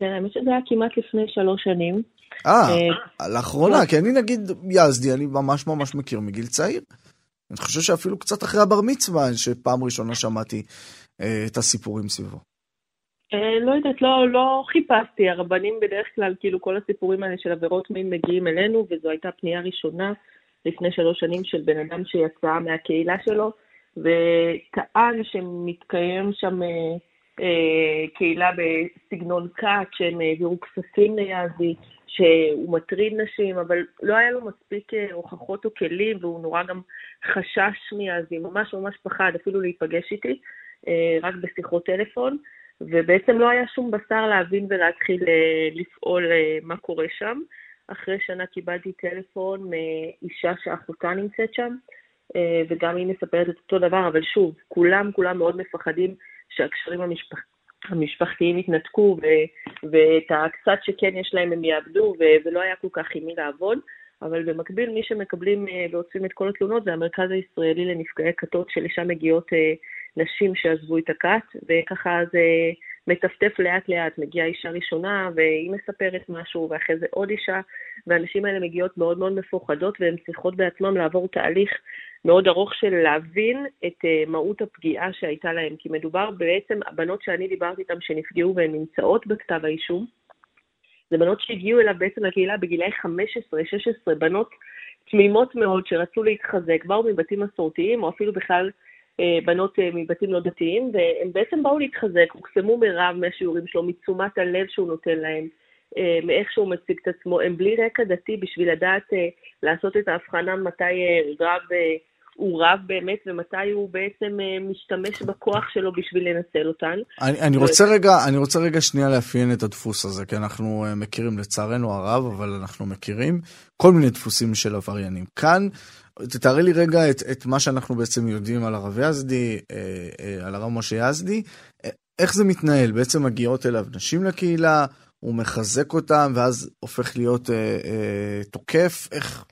כן, האמת שזה היה כמעט לפני שלוש שנים. אה, אה לאחרונה, כי אני נגיד יזדי, אני ממש ממש מכיר מגיל צעיר. אני חושב שאפילו קצת אחרי הבר מצווה, שפעם ראשונה שמעתי אה, את הסיפורים סביבו. אה, לא יודעת, לא, לא חיפשתי, הרבנים בדרך כלל, כאילו כל הסיפורים האלה של עבירות מין מגיעים אלינו, וזו הייתה פנייה ראשונה לפני שלוש שנים של בן אדם שיצא מהקהילה שלו, וטען שמתקיים שם אה, אה, קהילה בסגנון כת, שהם העבירו כספים ליעזי, שהוא מטריד נשים, אבל לא היה לו מספיק אה, הוכחות או כלים, והוא נורא גם חשש מיעזי, ממש ממש פחד אפילו להיפגש איתי, אה, רק בשיחות טלפון. ובעצם לא היה שום בשר להבין ולהתחיל אה, לפעול מה קורה שם. אחרי שנה קיבלתי טלפון מאישה שאחותה נמצאת שם, וגם היא מספרת את אותו דבר, אבל שוב, כולם, כולם מאוד מפחדים שהקשרים המשפח... המשפחתיים יתנתקו, ו... ואת הקצת שכן יש להם הם יאבדו, ו... ולא היה כל כך עם מי לעבוד. אבל במקביל, מי שמקבלים אה, ועוצרים את כל התלונות זה המרכז הישראלי לנפגעי כתות, שלשם מגיעות אה, נשים שעזבו את הכת, וככה זה מטפטף לאט לאט, מגיעה אישה ראשונה והיא מספרת משהו, ואחרי זה עוד אישה, והנשים האלה מגיעות מאוד מאוד מפוחדות והן צריכות בעצמן לעבור תהליך מאוד ארוך של להבין את uh, מהות הפגיעה שהייתה להם, כי מדובר בעצם, הבנות שאני דיברתי איתן שנפגעו והן נמצאות בכתב האישום, זה בנות שהגיעו אליו בעצם לקהילה בגילאי 15-16, בנות תמימות מאוד שרצו להתחזק, באו מבתים מסורתיים, או אפילו בכלל אה, בנות אה, מבתים לא דתיים, והם בעצם באו להתחזק, הוקסמו מרב מהשיעורים שלו, מתשומת הלב שהוא נותן להם, אה, מאיך שהוא מציג את עצמו, הם בלי רקע דתי בשביל לדעת לעשות את ההבחנה מתי רב הוא רב באמת ומתי הוא בעצם משתמש בכוח שלו בשביל לנצל אותן. אני, אני, רוצה רגע, אני רוצה רגע שנייה לאפיין את הדפוס הזה, כי אנחנו מכירים לצערנו הרב, אבל אנחנו מכירים כל מיני דפוסים של עבריינים. כאן תתארי לי רגע את, את מה שאנחנו בעצם יודעים על הרב יזדי, אה, אה, על הרב משה יזדי, אה, איך זה מתנהל? בעצם מגיעות אליו נשים לקהילה, הוא מחזק אותם ואז הופך להיות אה, אה, תוקף, איך?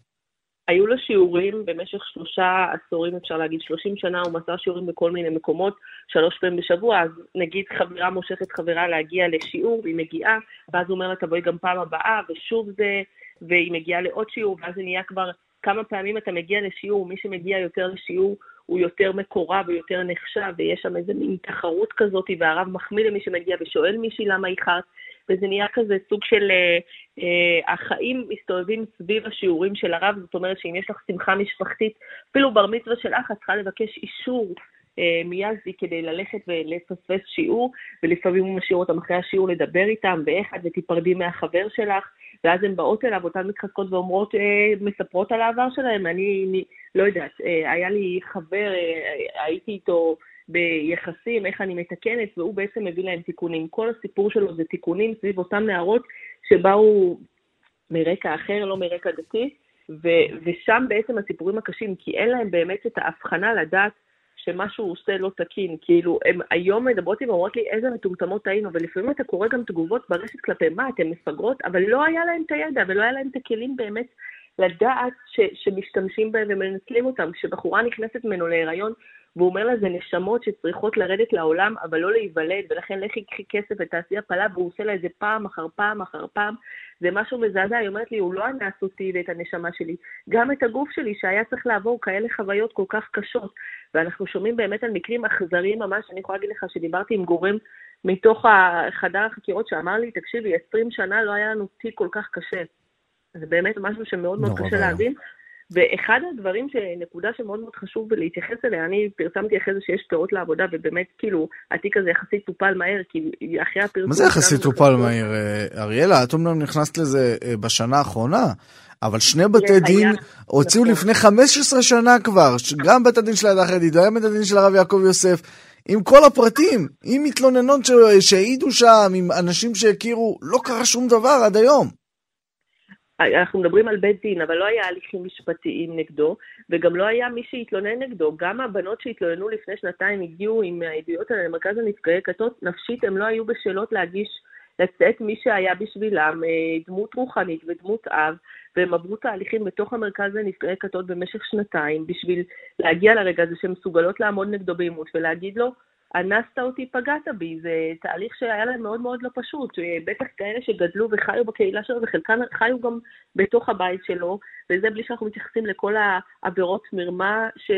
היו לו שיעורים במשך שלושה עשורים, אפשר להגיד, שלושים שנה, הוא מסר שיעורים בכל מיני מקומות, שלוש פעמים בשבוע, אז נגיד חברה מושכת חברה להגיע לשיעור, והיא מגיעה, ואז הוא אומר לה, תבואי גם פעם הבאה, ושוב זה, והיא מגיעה לעוד שיעור, ואז זה נהיה כבר כמה פעמים אתה מגיע לשיעור, מי שמגיע יותר לשיעור הוא יותר מקורב, הוא יותר נחשב, ויש שם איזה מין תחרות כזאת, והרב מחמיא למי שמגיע ושואל מישהי למה איחרת, וזה נהיה כזה סוג של אה, אה, החיים מסתובבים סביב השיעורים של הרב, זאת אומרת שאם יש לך שמחה משפחתית, אפילו בר מצווה של אח, את צריכה לבקש אישור אה, מיאזי כדי ללכת ולפספס שיעור, ולפעמים הוא משאיר אותם אחרי השיעור לדבר איתם, ואיך את ותיפרדי מהחבר שלך. ואז הן באות אליו, אותן מתחזקות ואומרות, אה, מספרות על העבר שלהם. אני, אני לא יודעת, אה, היה לי חבר, אה, הייתי איתו ביחסים, איך אני מתקנת, והוא בעצם מביא להם תיקונים. כל הסיפור שלו זה תיקונים סביב אותן נערות שבאו מרקע אחר, לא מרקע דתי, ו- ושם בעצם הסיפורים הקשים, כי אין להם באמת את ההבחנה לדעת שמשהו עושה לא תקין. כאילו, הם היום מדברות עם אומרות לי איזה מטומטמות היינו, ולפעמים אתה קורא גם תגובות ברשת כלפי מה, אתן מפגרות, אבל לא היה להם את הידע ולא היה להם את הכלים באמת לדעת ש, שמשתמשים בהם ומנצלים אותם. כשבחורה נכנסת ממנו להיריון, והוא אומר לה, זה נשמות שצריכות לרדת לעולם, אבל לא להיוולד, ולכן לכי קחי כסף ותעשי הפלה, והוא עושה לה את זה פעם אחר פעם אחר פעם. זה משהו מזעזע, היא אומרת לי, הוא לא אנס אותי ואת הנשמה שלי, גם את הגוף שלי, שהיה צריך לעבור כאלה חוויות כל כך קשות. ואנחנו שומעים באמת על מקרים אכזריים ממש, אני יכולה להגיד לך שדיברתי עם גורם מתוך חדר החקירות שאמר לי, תקשיבי, 20 שנה לא היה לנו תיק כל כך קשה. זה באמת משהו שמאוד מאוד קשה להבין. ואחד הדברים, נקודה שמאוד מאוד חשוב להתייחס אליה, אני פרסמתי אחרי זה שיש פירות לעבודה, ובאמת, כאילו, התיק הזה יחסית טופל מהר, כי אחרי הפרסום... מה זה יחסית טופל מהר, אה, אריאלה? את אומנם נכנסת לזה אה, בשנה האחרונה, אבל שני בתי דין הוציאו נכון. לפני 15 שנה כבר, גם בית הדין של העדה החרדית, וגם בית הדין של הרב יעקב יוסף, עם כל הפרטים, עם מתלוננות שהעידו שם, עם אנשים שהכירו, לא קרה שום דבר עד היום. אנחנו מדברים על בית דין, אבל לא היה הליכים משפטיים נגדו, וגם לא היה מי שהתלונן נגדו. גם הבנות שהתלוננו לפני שנתיים הגיעו עם העדויות האלה למרכז הנפגעי כתות, נפשית הם לא היו בשאלות להגיש, לצאת מי שהיה בשבילם אה, דמות רוחנית ודמות אב, והם עברו תהליכים בתוך המרכז לנפגעי כתות במשך שנתיים, בשביל להגיע לרגע הזה שהן מסוגלות לעמוד נגדו בעימות ולהגיד לו, אנסת אותי, פגעת בי. זה תהליך שהיה להם מאוד מאוד לא פשוט. בטח כאלה שגדלו וחיו בקהילה שלו, וחלקם חיו גם בתוך הבית שלו, וזה בלי שאנחנו מתייחסים לכל העבירות מרמה ש...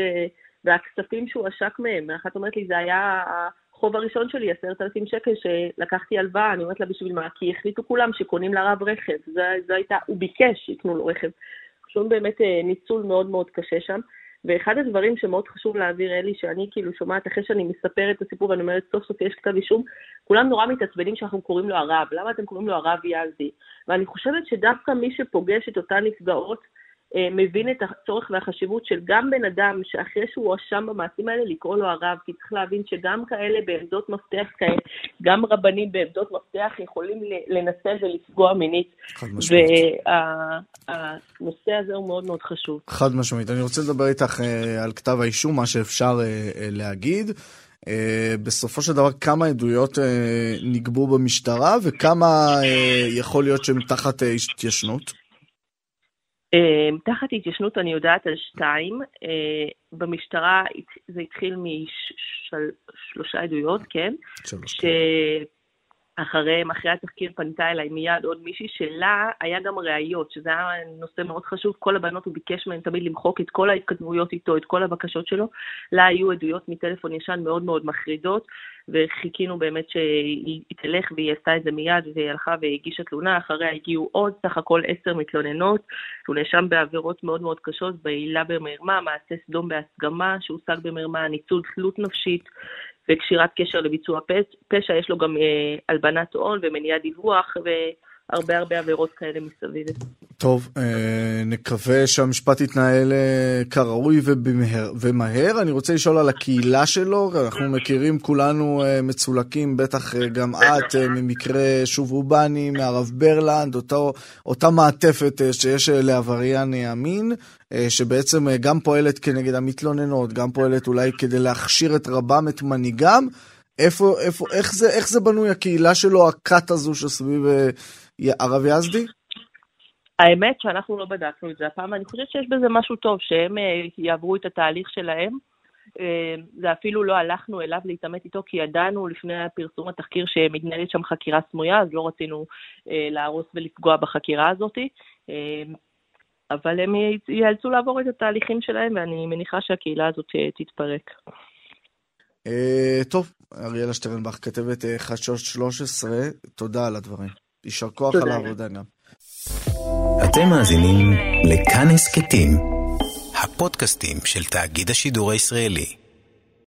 והכספים שהוא עשק מהם. אחת אומרת לי, זה היה החוב הראשון שלי, עשרת אלפים שקל, שלקחתי הלוואה, אני אומרת לה, בשביל מה? כי החליטו כולם שקונים לרב רכב. זו הייתה, הוא ביקש שיקנו לו רכב. שום באמת אה, ניצול מאוד מאוד קשה שם. ואחד הדברים שמאוד חשוב להעביר, אלי, שאני כאילו שומעת אחרי שאני מספרת את הסיפור ואני אומרת, סוף סוף יש כתב אישום, כולם נורא מתעצבנים שאנחנו קוראים לו הרב. למה אתם קוראים לו הרב יזדי? ואני חושבת שדווקא מי שפוגש את אותן נפגעות, מבין את הצורך והחשיבות של גם בן אדם שאחרי שהוא הואשם במעשים האלה, לקרוא לו הרב, כי צריך להבין שגם כאלה בעמדות מפתח כאלה, גם רבנים בעמדות מפתח יכולים לנצל ולפגוע מינית. חד משמעית. והנושא הזה הוא מאוד מאוד חשוב. חד משמעית. אני רוצה לדבר איתך אה, על כתב האישום, מה שאפשר אה, להגיד. Uh, בסופו של דבר כמה עדויות uh, נגבו במשטרה וכמה uh, יכול להיות שהן תחת התיישנות? אמ, תחת התיישנות אני יודעת על שתיים. אה, במשטרה זה התחיל משלושה עדויות, כן? שלוש. ש... אחרי, אחרי התחקיר פנתה אליי מיד עוד מישהי שלה היה גם ראיות, שזה היה נושא מאוד חשוב. כל הבנות, הוא ביקש מהן תמיד למחוק את כל ההתכתבויות איתו, את כל הבקשות שלו. לה היו עדויות מטלפון ישן מאוד מאוד מחרידות, וחיכינו באמת שהיא תלך והיא עשתה את זה מיד, והיא הלכה והגישה תלונה. אחריה הגיעו עוד סך הכל עשר מתלוננות. הוא נאשם בעבירות מאוד מאוד קשות, בעילה במרמה, מעשה סדום בהסגמה, שהושג במרמה, ניצול תלות נפשית, וקשירת קשר לביצוע פשע, יש לו גם אה, הלבנת הון ומניעת דיווח והרבה הרבה עבירות כאלה מסביב. טוב, אה, נקווה שהמשפט יתנהל אה, כראוי ובמהר, ומהר. אני רוצה לשאול על הקהילה שלו, אנחנו מכירים כולנו אה, מצולקים, בטח גם את, ממקרה שוב רובני, מהרב ברלנד, אותו, אותה מעטפת שיש לעבריין המין, שבעצם גם פועלת כנגד המתלוננות, גם פועלת אולי כדי להכשיר את רבם, את מנהיגם. איפה, איפה, איך זה, איך זה בנוי הקהילה שלו, הכת הזו שסביב הרב יזדי? האמת שאנחנו לא בדקנו את זה הפעם, אני חושבת שיש בזה משהו טוב, שהם אה, יעברו את התהליך שלהם. אה, זה אפילו לא הלכנו אליו להתעמת איתו, כי ידענו לפני פרסום התחקיר שמתנהלת שם חקירה סמויה, אז לא רצינו אה, להרוס ולפגוע בחקירה הזאת. אבל הם ייאלצו לעבור את התהליכים שלהם, ואני מניחה שהקהילה הזאת תתפרק. טוב, אריאלה שטרנבך, כתבת חדשות 13, תודה על הדברים. יישר כוח על העבודה גם. אתם מאזינים לכאן הסכתים, הפודקאסטים של תאגיד השידור הישראלי.